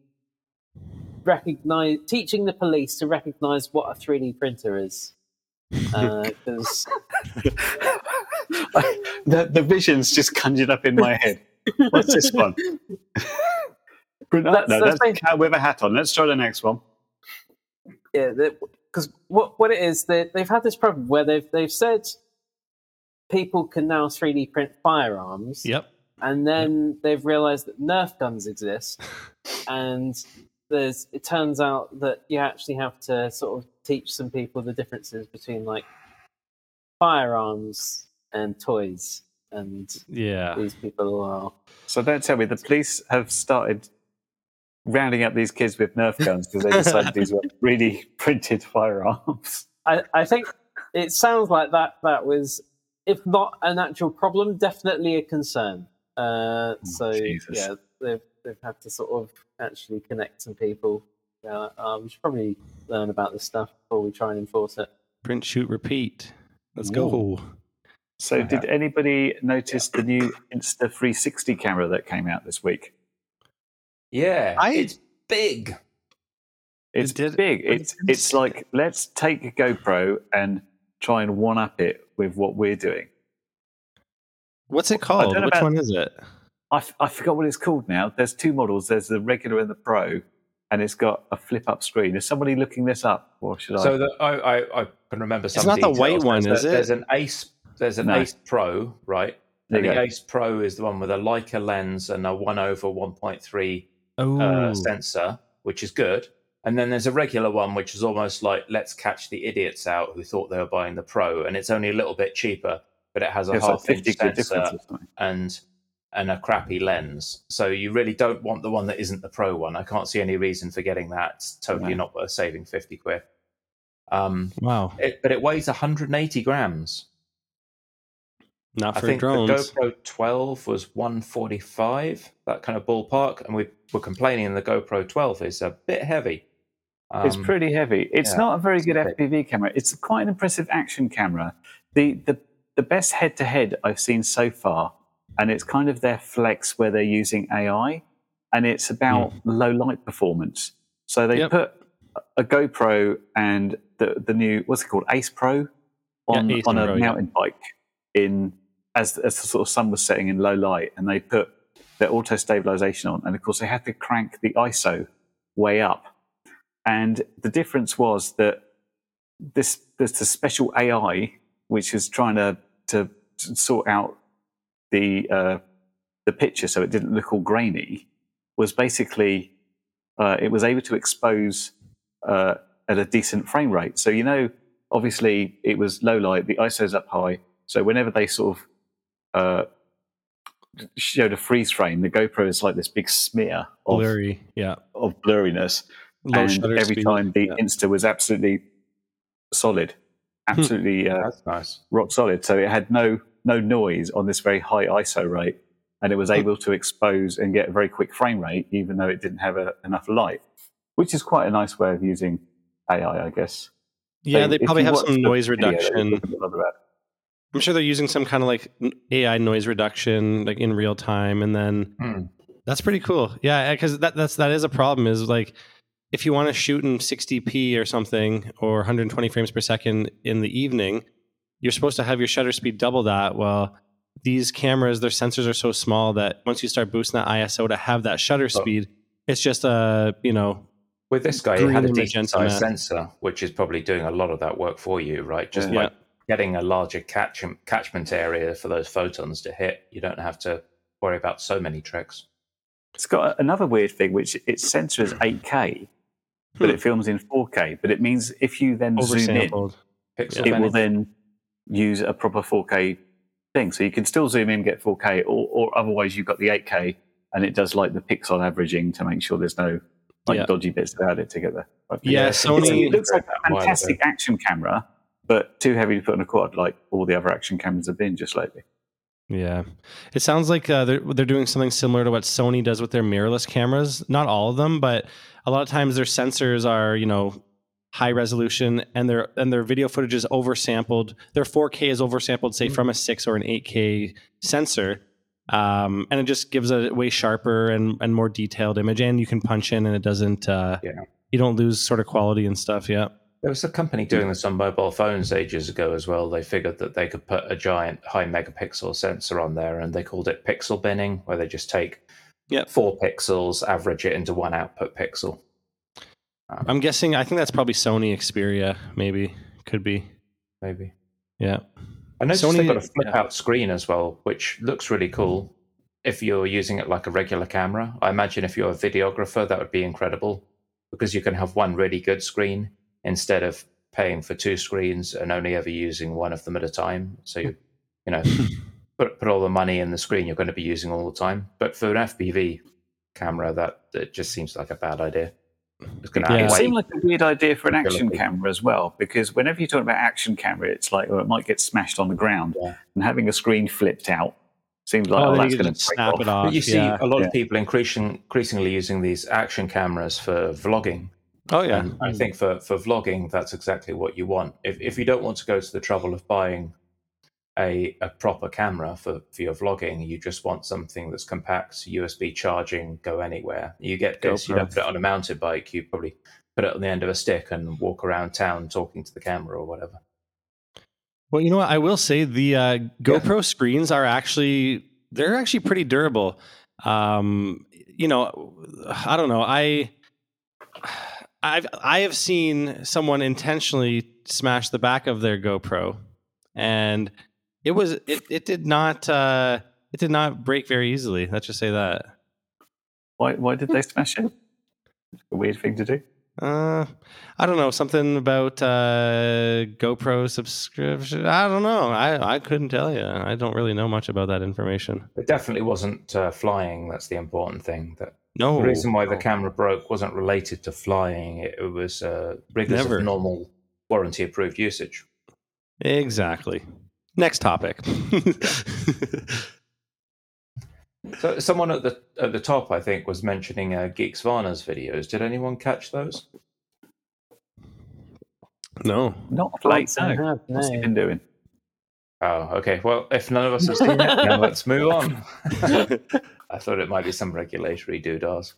recognize teaching the police to recognize what a 3D printer is. Because the, the vision's just conjured up in my head. What's this one? no, That's- no, that's that's cat with a hat on. Let's try the next one. yeah, because what what it is, they, they've had this problem where they've they've said people can now 3D print firearms. Yep. and then they've realized that Nerf guns exist, and there's it turns out that you actually have to sort of teach some people the differences between like firearms and toys, and Yeah. these people are So don't tell me the police have started rounding up these kids with Nerf guns because they decided these were really printed firearms. I, I think it sounds like that that was, if not an actual problem, definitely a concern. Uh, so Jesus. yeah, they've they've had to sort of actually connect some people. Uh, uh, we should probably learn about this stuff before we try and enforce it. Print, shoot, repeat. Let's go. So did anybody notice the new Insta 360 camera that came out this week? Yeah, I- it's big. It's did- big. It's it's like let's take a GoPro and try and one up it with what we're doing. What's it called? Which about- one is it? I, f- I forgot what it's called now. There's two models. There's the regular and the pro, and it's got a flip up screen. Is somebody looking this up, or should I? So the, I, I, I can remember some. not the white one, There's is a- it? There's an Ace. There's an No. Ace Pro, right? There And the go. Ace Pro is the one with a Leica lens and a one over one point three uh, sensor, which is good. And then there's a regular one, which is almost like let's catch the idiots out who thought they were buying the Pro, and it's only a little bit cheaper, but it has a it's like half inch 50 sensor and and a crappy lens. So you really don't want the one that isn't the Pro one. I can't see any reason for getting that. It's totally No. not worth saving fifty quid. Um, wow. it, but it weighs 180 grams. Not I think drones. the GoPro 12 was 145, that kind of ballpark, and we were complaining the GoPro 12 is a bit heavy. it's Um, pretty heavy. It's yeah, not a very good okay. FPV camera. It's quite an impressive action camera. The the the best head to head I've seen so far, and it's kind of their flex where they're using AI, and it's about low light performance. So they Yep. put a GoPro and the the new what's it called Ace Pro on Ace on a Pro, yeah. mountain bike in as as the sort of sun was setting in low light, and they put their auto stabilization on, and of course they had to crank the ISO way up. And the difference was that this there's the special AI which is trying to to, to sort out the uh, the picture so it didn't look all grainy. Was basically uh, it was able to expose uh, at a decent frame rate. So you know, obviously it was low light, the ISO's up high. So whenever they sort of uh, showed a freeze frame, the GoPro is like this big smear of, Blurry. Yeah. of blurriness Low and every speed. time the Yeah. Insta was absolutely solid, absolutely uh, That's nice. rock solid. So it had no no noise on this very high ISO rate, and it was able to expose and get a very quick frame rate, even though it didn't have a, enough light, which is quite a nice way of using AI, I guess. Yeah, So they probably have some the noise video, reduction. I'm sure they're using some kind of like AI noise reduction, like in real time, and then Hmm. that's pretty cool. Yeah, because that that's that is a problem. Is like if you want to shoot in 60p or something or 120 frames per second in the evening, you're supposed to have your shutter speed double that. Well, these cameras, their sensors are so small that once you start boosting that ISO to have that shutter Oh. speed, it's just a you know With this guy, he had a decent magenta sized map. sensor, which is probably doing a lot of that work for you, right? Just Yeah. like getting a larger catch- catchment area for those photons to hit. You don't have to worry about so many tricks. It's got another weird thing, which its sensor is 8K, but Hmm. it films in 4K. But it means if you then zoom in. Pixel it will then use a proper 4K thing. So you can still zoom in, get 4K, or, or otherwise you've got the 8K, and it does like the pixel averaging to make sure there's no like Yeah. dodgy bits about it together. Yeah, It's- Sony- it looks like a fantastic action camera, but too heavy to put on a quad, like all the other action cameras have been just lately. Yeah, it sounds like uh, they're they're doing something similar to what Sony does with their mirrorless cameras. Not all of them, but a lot of times their sensors are you know high resolution and their and their video footage is oversampled. Their 4K is oversampled, say from a six or an 8K sensor, um, and it just gives a way sharper and and more detailed image. And you can punch in, and it doesn't. Uh, Yeah. You don't lose sort of quality and stuff. Yeah. There was a company doing this on mobile phones ages ago as well. They figured that they could put a giant high megapixel sensor on there and they called it pixel binning, where they just take Yep. four pixels, average it into one output pixel. Um, I'm guessing. I think that's probably Sony Xperia. Maybe could be. maybe. Yeah. I noticed Sony- they've got a flip yeah. out screen as well, which looks really cool if you're using it like a regular camera. I imagine if you're a videographer, that would be incredible. because you can have one really good screen instead of paying for two screens and only ever using one of them at a time. So you, you know, put put all the money in the screen you're going to be using all the time. But for an FPV camera, that it just seems like a bad idea. It's going to Yeah. It seemed like a weird idea for an action camera as well, because whenever you talk about action camera, it's like, well, it might get smashed on the ground, Yeah. and having a screen flipped out seems like, oh, oh, that's going to just snap it off. But you see yeah. a lot Yeah. of people increasing, increasingly using these action cameras for vlogging. Oh yeah. And I think for, for vlogging, that's exactly what you want. If, if you don't want to go to the trouble of buying a, a proper camera for, for your vlogging, you just want something that's compact, USB charging, go anywhere. You get this, you don't put it on a mounted bike, you probably put it on the end of a stick and walk around town talking to the camera or whatever. Well, you know what? I will say the uh, GoPro screens are actually they're actually pretty durable. Um, you know, I don't know. I I've I have seen someone intentionally smash the back of their GoPro, and it was it it did not uh, it did not break very easily. Let's just say that. Why, why did they smash it? A weird thing to do. Uh, I don't know something about uh, GoPro subscription. I don't know. I I couldn't tell you. I don't really know much about that information. It definitely wasn't uh, flying. That's the important thing. That No the reason why the camera broke wasn't related to flying. It, it was uh, rigors Never. of normal warranty approved usage. Exactly. Next topic. So someone at the at the top, I think, was mentioning uh, Geeksvana's videos. Did anyone catch those? no. Not late, I no. What's he been doing? Oh, okay. Well, if none of us have seen it, then let's move on. I thought it might be some regulatory doodahs.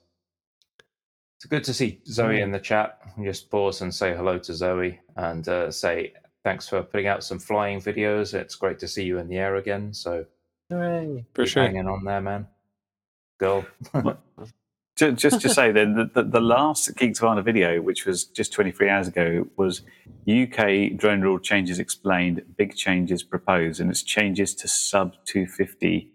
It's good to see Zoe in the chat. Just pause and say hello to Zoe and uh, say thanks for putting out some flying videos. It's great to see you in the air again. So Hooray. For sure. hanging on there, man. Girl. Just to say then, the, the, the last Geeksvana video, which was just 23 hours ago, was UK drone rule changes explained, big changes proposed, and it's changes to sub 250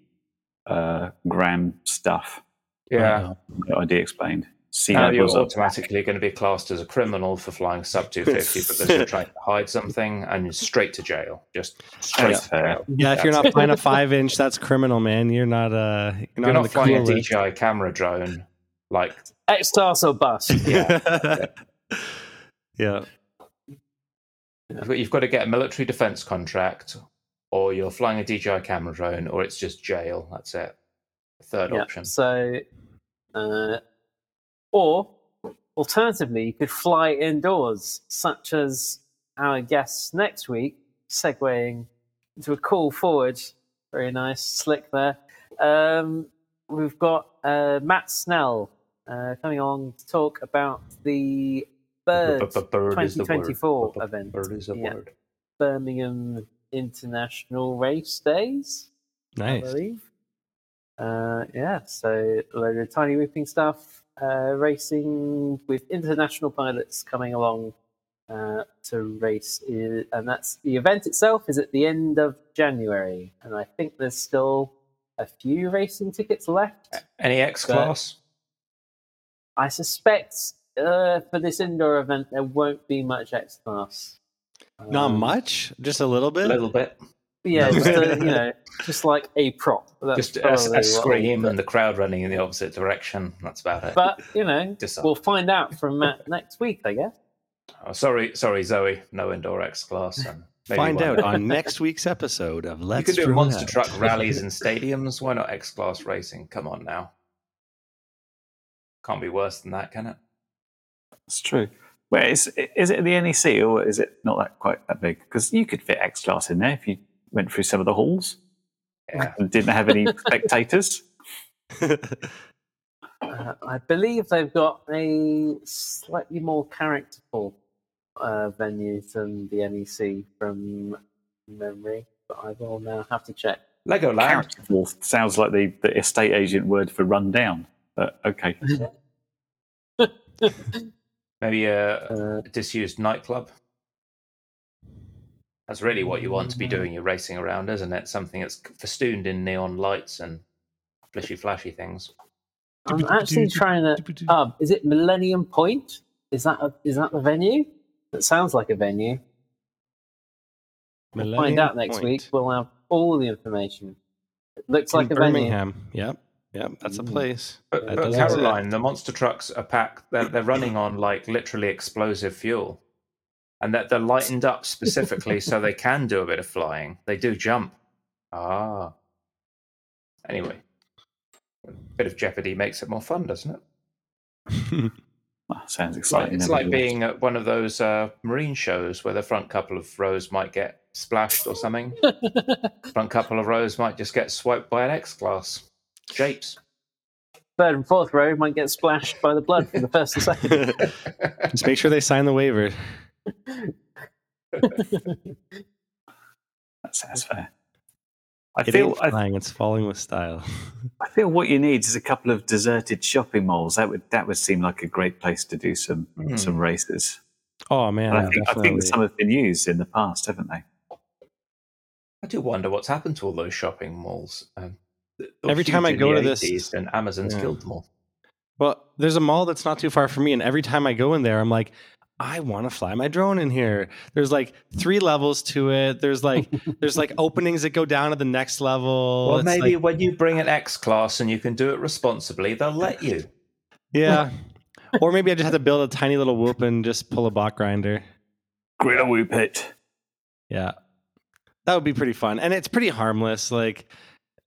uh, gram stuff. yeah. The idea explained. Sea Now you're automatically going to be classed as a criminal for flying sub 250 because you're trying to hide something and you're straight to jail. Just straight to jail. Yeah, if you're not flying a five inch, that's criminal, man. You're not uh you're not, You're on not the flying a cool list. DJI camera drone like X-Stars or bust. yeah. yeah. You've got, you've got to get a military defense contract, or you're flying a DJI camera drone, or it's just jail. That's it. Third Yeah, option. So, uh, or alternatively, you could fly indoors, such as our guests next week, segueing into a call forward. Very nice, slick there. Um, we've got uh, Matt Snell uh, coming on to talk about the Bird Bird is the word. 2024 B- b- event. Bird is a Yeah. word. Birmingham International Race Days. I Nice. believe. Uh, yeah, so a load of tiny whipping stuff, uh, racing with international pilots coming along uh, to race, and that's the event itself is at the end of January, and I think there's still a few racing tickets left. Any X class? I suspect uh, for this indoor event there won't be much X class. Not Um, much, just a little bit. A little bit. Yeah, just a, you know, just like a prop. That's Just a, a scream and the crowd running in the opposite direction. That's about it. But you know, we'll find out from Matt next week, I guess. Oh, sorry, sorry, Zoe. No indoor X class. Maybe Find one out on next week's episode of Let's You can do monster Out. truck rallies and stadiums. Why not X class racing? Come on now. Can't be worse than that, can it? It's true. Where is is it the NEC or is it not that quite that big? Because you could fit X class in there if you went through some of the halls Yeah. and didn't have any spectators. Uh, I believe they've got a slightly more characterful uh, venue than the NEC from memory, but I will now have to check. Legoland. Characterful sounds like the, the estate agent word for run down. But okay, Maybe a, Uh, a disused nightclub. That's really what you want to be Mm. doing. You're racing around, isn't it? Something that's festooned in neon lights and flashy, flashy things. I'm actually trying to. Um, is it Millennium Point? is that a, is that the venue? That sounds like a venue. We'll find Millennium out next Point. week. We'll have all the information. It looks In like a venue. Birmingham. Yep. Yep. That's a place. But, That but Caroline, the monster trucks are packed. They're, they're running on like literally explosive fuel, and that they're lightened up specifically so they can do a bit of flying. They do jump. Ah. Anyway, a bit of jeopardy makes it more fun, doesn't it? Well, sounds It's like, exciting. it's nevertheless. like being at one of those uh, marine shows where the front couple of rows might get splashed or something. front couple of rows might just get swiped by an X class. Japes. Third and fourth row might get splashed by the blood for the first and second. Just make sure they sign the waiver. That sounds fair. I It feel ain't I, it's falling with style. I feel what you need is a couple of deserted shopping malls. That would that would seem like a great place to do some Hmm. some races. Oh man, I think I think some have been used in the past, haven't they? I do wonder what's happened to all those shopping malls. Um, they were Every time I go to this- 80s and Amazon's Yeah. killed them all. Well, there's a mall that's not too far from me, and every time I go in there, I'm like, I want to fly my drone in here. There's like three levels to it. There's like there's like openings that go down to the next level. Well, It's maybe like- when you bring an X class and you can do it responsibly, they'll let you. yeah. or maybe I just have to build a tiny little whoop and just pull a Botgrinder. Grill whoop it. Yeah, that would be pretty fun, and it's pretty harmless. Like,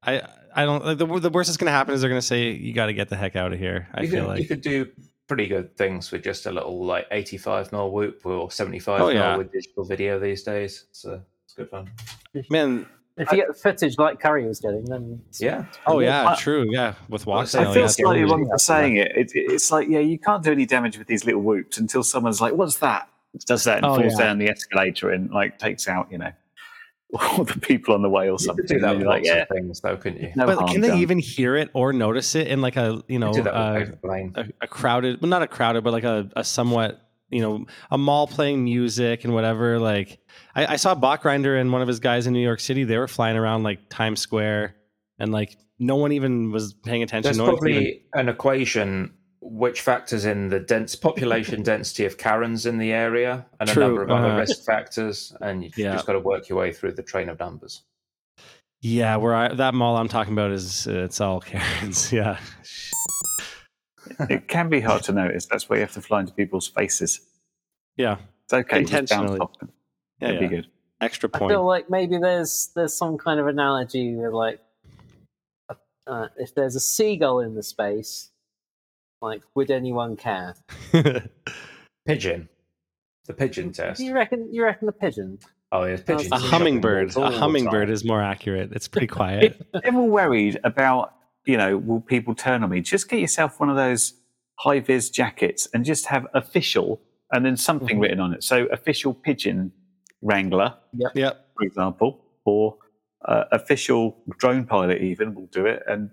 I I don't like the the worst that's gonna happen is they're gonna say you got to get the heck out of here. I you, feel could, like you could do pretty good things with just a little like 85 mil whoop or 75 Oh, mil yeah. with digital video these days. So uh, it's good fun. man. If you get the footage like Curry was getting, then Yeah. Oh yeah, I- true. Yeah, with Well, walk so I feel yeah. slightly yeah. wrong for saying it. it. It's like, yeah, you can't do any damage with these little whoops until someone's like, "What's that?" Does that and Oh, falls yeah. down the escalator and like takes out, you know, all the people on the way or You something. could do that And with you're like, lots yeah, of things, though, couldn't you? no but can they done. even hear it or notice it in like a you know do uh, with paper plane. a, a crowded well not a crowded but like a, a somewhat you know a mall playing music and whatever like I, I saw Botgrinder and one of his guys in new york city they were flying around like times square and like no one even was paying attention There's no one could even- probably an equation which factors in the dense population density of Karens in the area and True, a number of other uh-huh. risk factors, and you've Yeah. just got to work your way through the train of numbers. yeah where I, that mall i'm talking about is uh, it's all karens yeah it can be hard to notice. That's why you have to fly into people's faces. yeah It's okay. just bounce Intentionally. off them. yeah, It'd yeah. be good. extra point. I feel like maybe there's there's some kind of analogy with like uh, if there's a seagull in the space, like would anyone care? Pigeon. The pigeon test. You reckon? You reckon the pigeon? Oh, yeah, pigeons. a hummingbird a hummingbird is more accurate it's pretty quiet Ever worried about, you know, will people turn on me? Just get yourself one of those high vis jackets and just have official and then something Mhm. written on it. So official pigeon wrangler, yep for example, or uh, official drone pilot even will do it. And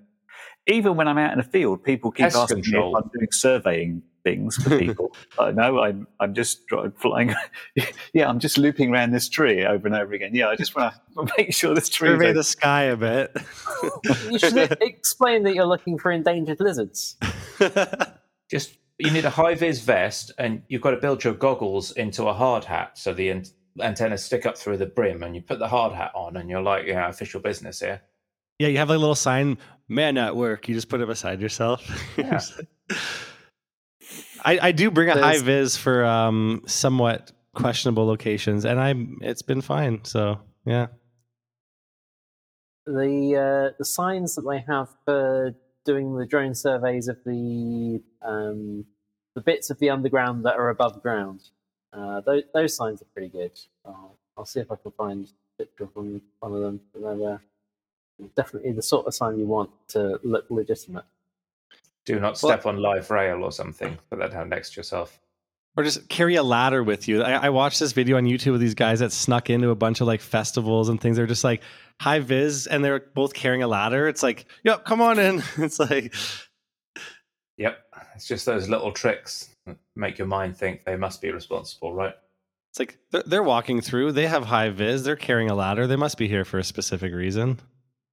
even when I'm out in the field, people keep Pest asking control. me if I'm doing surveying things for people. I know I'm I'm just flying. yeah, I'm just looping around this tree over and over again. Yeah, I just want to make sure this tree. survey the sky a bit You should explain that you're looking for endangered lizards. Just you need a high vis vest, and you've got to build your goggles into a hard hat, so the an- antennas stick up through the brim, and you put the hard hat on, and you're like, yeah, official business here. Yeah, you have like a little sign, man at work. You just put it beside yourself. Yeah. I, I do bring a high vis for um somewhat questionable locations, and I'm it's been fine. So yeah, The uh, the signs that they have for doing the drone surveys of the um, the bits of the underground that are above ground. Uh, those, those signs are pretty good. I'll, I'll see if I can find a picture from one of them. They're uh, definitely the sort of sign you want to look legitimate. Do not step on live rail or something. Put that down next to yourself. or just carry a ladder with you. I, I watched this video on YouTube of these guys that snuck into a bunch of like festivals and things. They're just like high vis, and they're both carrying a ladder. It's like, yep, come on in. It's like, Yep, it's just those little tricks that make your mind think they must be responsible, right? it's like they're, they're walking through. They have high vis. They're carrying a ladder. They must be here for a specific reason.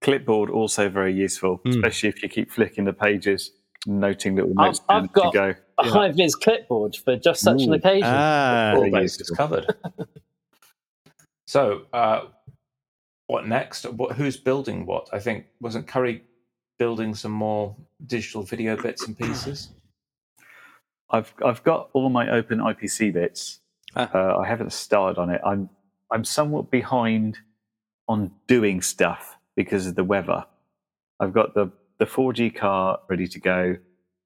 Clipboard also very useful, Mm. especially if you keep flicking the pages. noting little I've- notes down I've got- to go. A high vis clipboard for just such an occasion. Ah, All very bases covered. so, uh, what next? What, who's building what? I think wasn't Curry building some more digital video bits and pieces? I've I've got all my OpenIPC bits. Ah. Uh, I haven't started on it. I'm I'm somewhat behind on doing stuff because of the weather. I've got the the 4G car ready to go.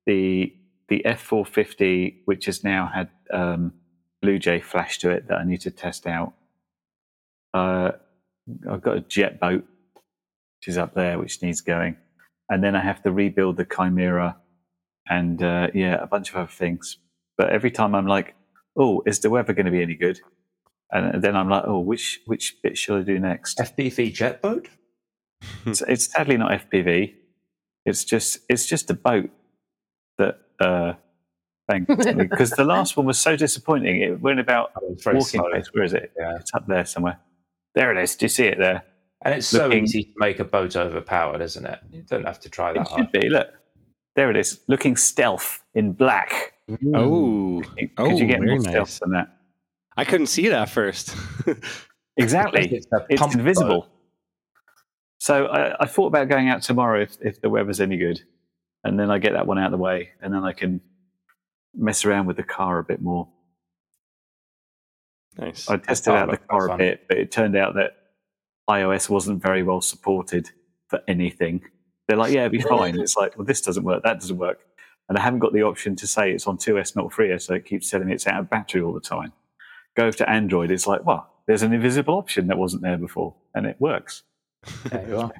The the F450, which has now had um, Bluejay flash to it that I need to test out. Uh, I've got a jet boat, which is up there, which needs going, and then I have to rebuild the Chimera and uh, yeah, a bunch of other things. But every time I'm like, oh, is the weather going to be any good? And then I'm like, oh, which which bit should I do next? FPV jet boat? It's, it's sadly not FPV. It's just it's just a boat that uh, because the last one was so disappointing. It went about Oh, walking slow. place. Where is it? Yeah. It's up there somewhere. There it is. Do you see it there? And it's so easy to make a boat overpowered, isn't it? You don't have to try It that hard. should be. Look, there it is. Looking stealth in black. oh, Could Oh, you get very more stealth than that? I couldn't see that first. Exactly. It's a it's invisible. boat. So I, I thought about going out tomorrow if, if the weather's any good, and then I get that one out of the way, and then I can mess around with the car a bit more. nice. I tested oh, out the car a bit, but it turned out that iOS wasn't very well supported for anything. They're like, "Yeah, it'll be fine." it's like, "Well, this doesn't work. That doesn't work," and I haven't got the option to say it's on 2S, not 3S, so it keeps telling me it's out of battery all the time. Go to Android, it's like, "Well, there's an invisible option that wasn't there before, and it works." There you are.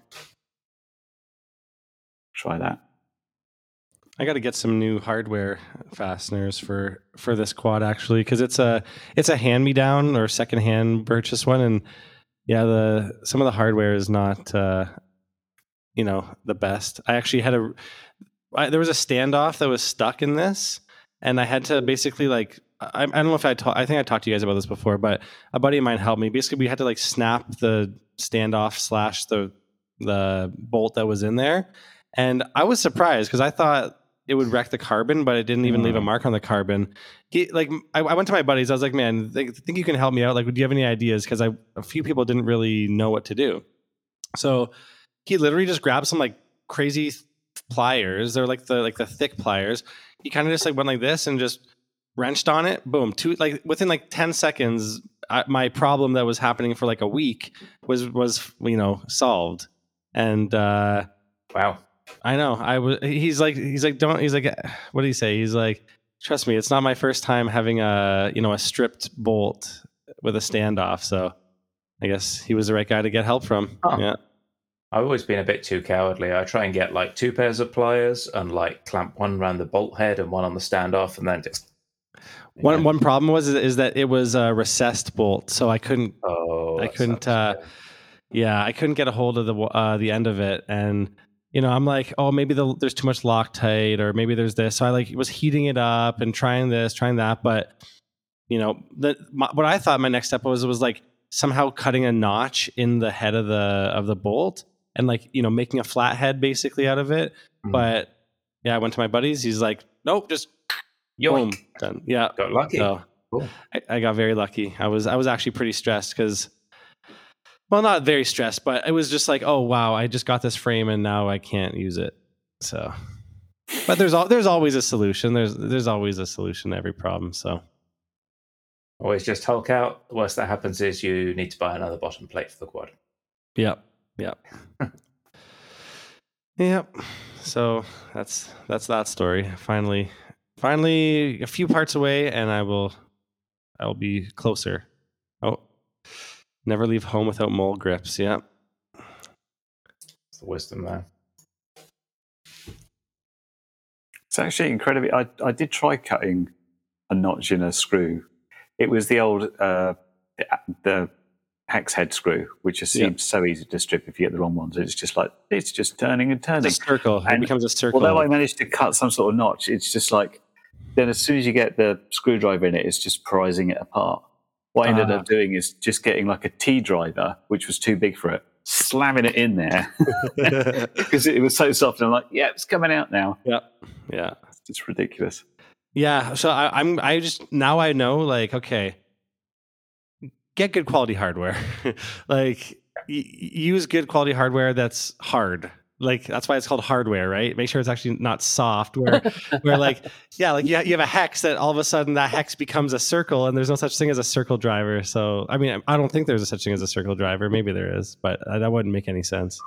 Try that. I got to get some new hardware fasteners for for this quad actually because it's a it's a hand me down or second hand purchase one and yeah the some of the hardware is not uh, you know the best. I actually had a I, there was a standoff that was stuck in this and I had to basically like I, I don't know if I ta- I think I talked to you guys about this before but a buddy of mine helped me. Basically we had to like snap the standoff slash the the bolt that was in there and I was surprised because I thought it would wreck the carbon, but it didn't even leave a Mm. mark on the carbon. He, like I, I went to my buddies. I was like, "Man, I think you can help me out. Like, do you have any ideas?" Because I a few people didn't really know what to do. So he literally just grabbed some like crazy th- pliers. They're like the like the thick pliers. He kind of just like went like this and just wrenched on it. Boom! Two like within like ten seconds, I, my problem that was happening for like a week was was you know solved. And uh Wow. I know. I was. He's like. He's like. Don't. He's like. What do you say? He's like. Trust me, it's not my first time having a you know a stripped bolt with a standoff. So I guess he was the right guy to get help from. Yeah. I've always been a bit too cowardly. I try and get like two pairs of pliers and like clamp one around the bolt head and one on the standoff, and then just One Yeah. one problem was is that it was a recessed bolt, so I couldn't. Oh, I couldn't, uh, Yeah, I couldn't get a hold of the uh, the end of it, and you know I'm like, oh, maybe the, there's too much Loctite, or maybe there's this. So I like was heating it up and trying this, trying that, but you know, the my, what I thought my next step was was like somehow cutting a notch in the head of the of the bolt and like you know making a flat head basically out of it. Mm. But yeah, I went to my buddies. He's like, nope, just Yoink. boom, done. Yeah, Got lucky. so Cool. I, I got very lucky. I was I was actually pretty stressed because, well, not very stressed, but it was just like, oh wow, I just got this frame and now I can't use it. So, but there's al- there's always a solution. There's there's always a solution to every problem. So Always just Hulk out. The worst that happens is you need to buy another bottom plate for the quad. yep, yep, yep. So that's that's that story. Finally, finally, a few parts away, and I will I will be closer. Oh, never leave home without mole grips. Yeah, It's the wisdom there. It's actually incredibly. I, I did try cutting a notch in a screw. It was the old uh, the, the hex head screw, which just Yeah. seems so easy to strip if you get the wrong ones. It's just like it's just turning and It's turning. a circle. It And becomes a circle. Although I managed to cut some sort of notch, it's just like then as soon as you get the screwdriver in it, it's just prising it apart. What I ended Ah. up doing is just getting like a T driver, which was too big for it, slamming it in there because it was so soft. And I'm like, yeah, it's coming out now. yeah, yeah. It's ridiculous. Yeah, so I, I'm I just now I know like okay, get good quality hardware, like y- use good quality hardware that's hard. Like that's why it's called hardware, right? Make sure it's actually not soft. Where where like yeah, like you, ha- you have a hex that all of a sudden that hex becomes a circle, and there's no such thing as a circle driver. So I mean, I don't think there's a such thing as a circle driver. Maybe there is, but uh, that wouldn't make any sense.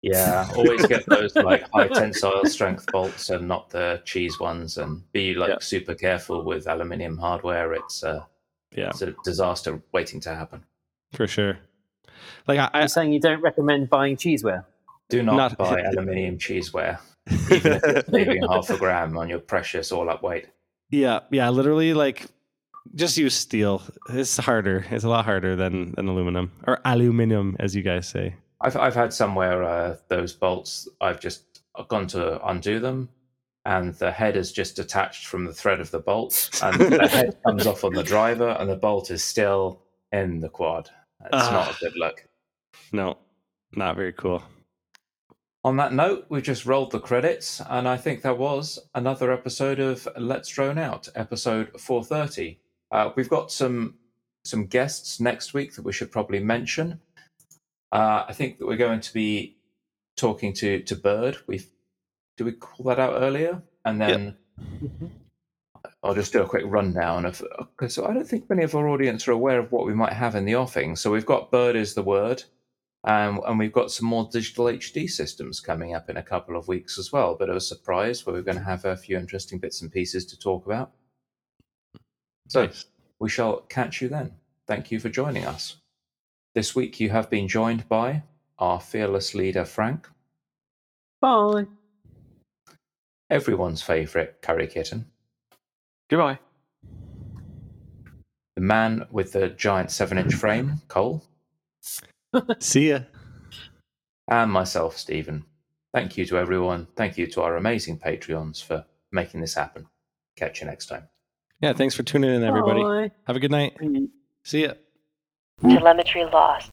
Yeah, always get those like high tensile strength bolts and not the cheese ones, and be like Yeah. super careful with aluminium hardware. It's, uh, Yeah, it's a disaster waiting to happen. for sure. Like I, I You're saying you don't recommend buying cheeseware? Do not, Not- buy aluminium cheeseware, even if you're saving half a gram on your precious all up weight. Yeah, yeah, literally like just use steel. It's harder. It's a lot harder than than aluminum or aluminum as you guys say. I've I've had somewhere uh, those bolts. I've just gone to undo them, and the head is just detached from the thread of the bolt, and the head comes off on the driver, and the bolt is still in the quad. It's Ah. not a good look. No. Not very cool. On that note, we've just rolled the credits, and I think that was another episode of Let's Drone Out, episode 430. Uh, we've got some some guests next week that we should probably mention. Uh, I think that we're going to be talking to to Bird. We do we call that out earlier, and then I'll just do a quick rundown of because I don't think many of our audience are aware of what we might have in the offing. So we've got Bird is the word. Um, and we've got some more digital HD systems coming up in a couple of weeks as well. Bit of a surprise where we're going to have a few interesting bits and pieces to talk about. So Nice. we shall catch you then. Thank you for joining us. This week you have been joined by our fearless leader, Frank, Bye. everyone's favourite CurryKitten, Goodbye. the man with the giant seven inch frame, Koel, See ya. and myself, Stephen. Thank you to everyone. Thank you to our amazing Patreons for making this happen. Catch you next time. Yeah, thanks for tuning in everybody. Bye. Have a good night. See ya. Telemetry lost.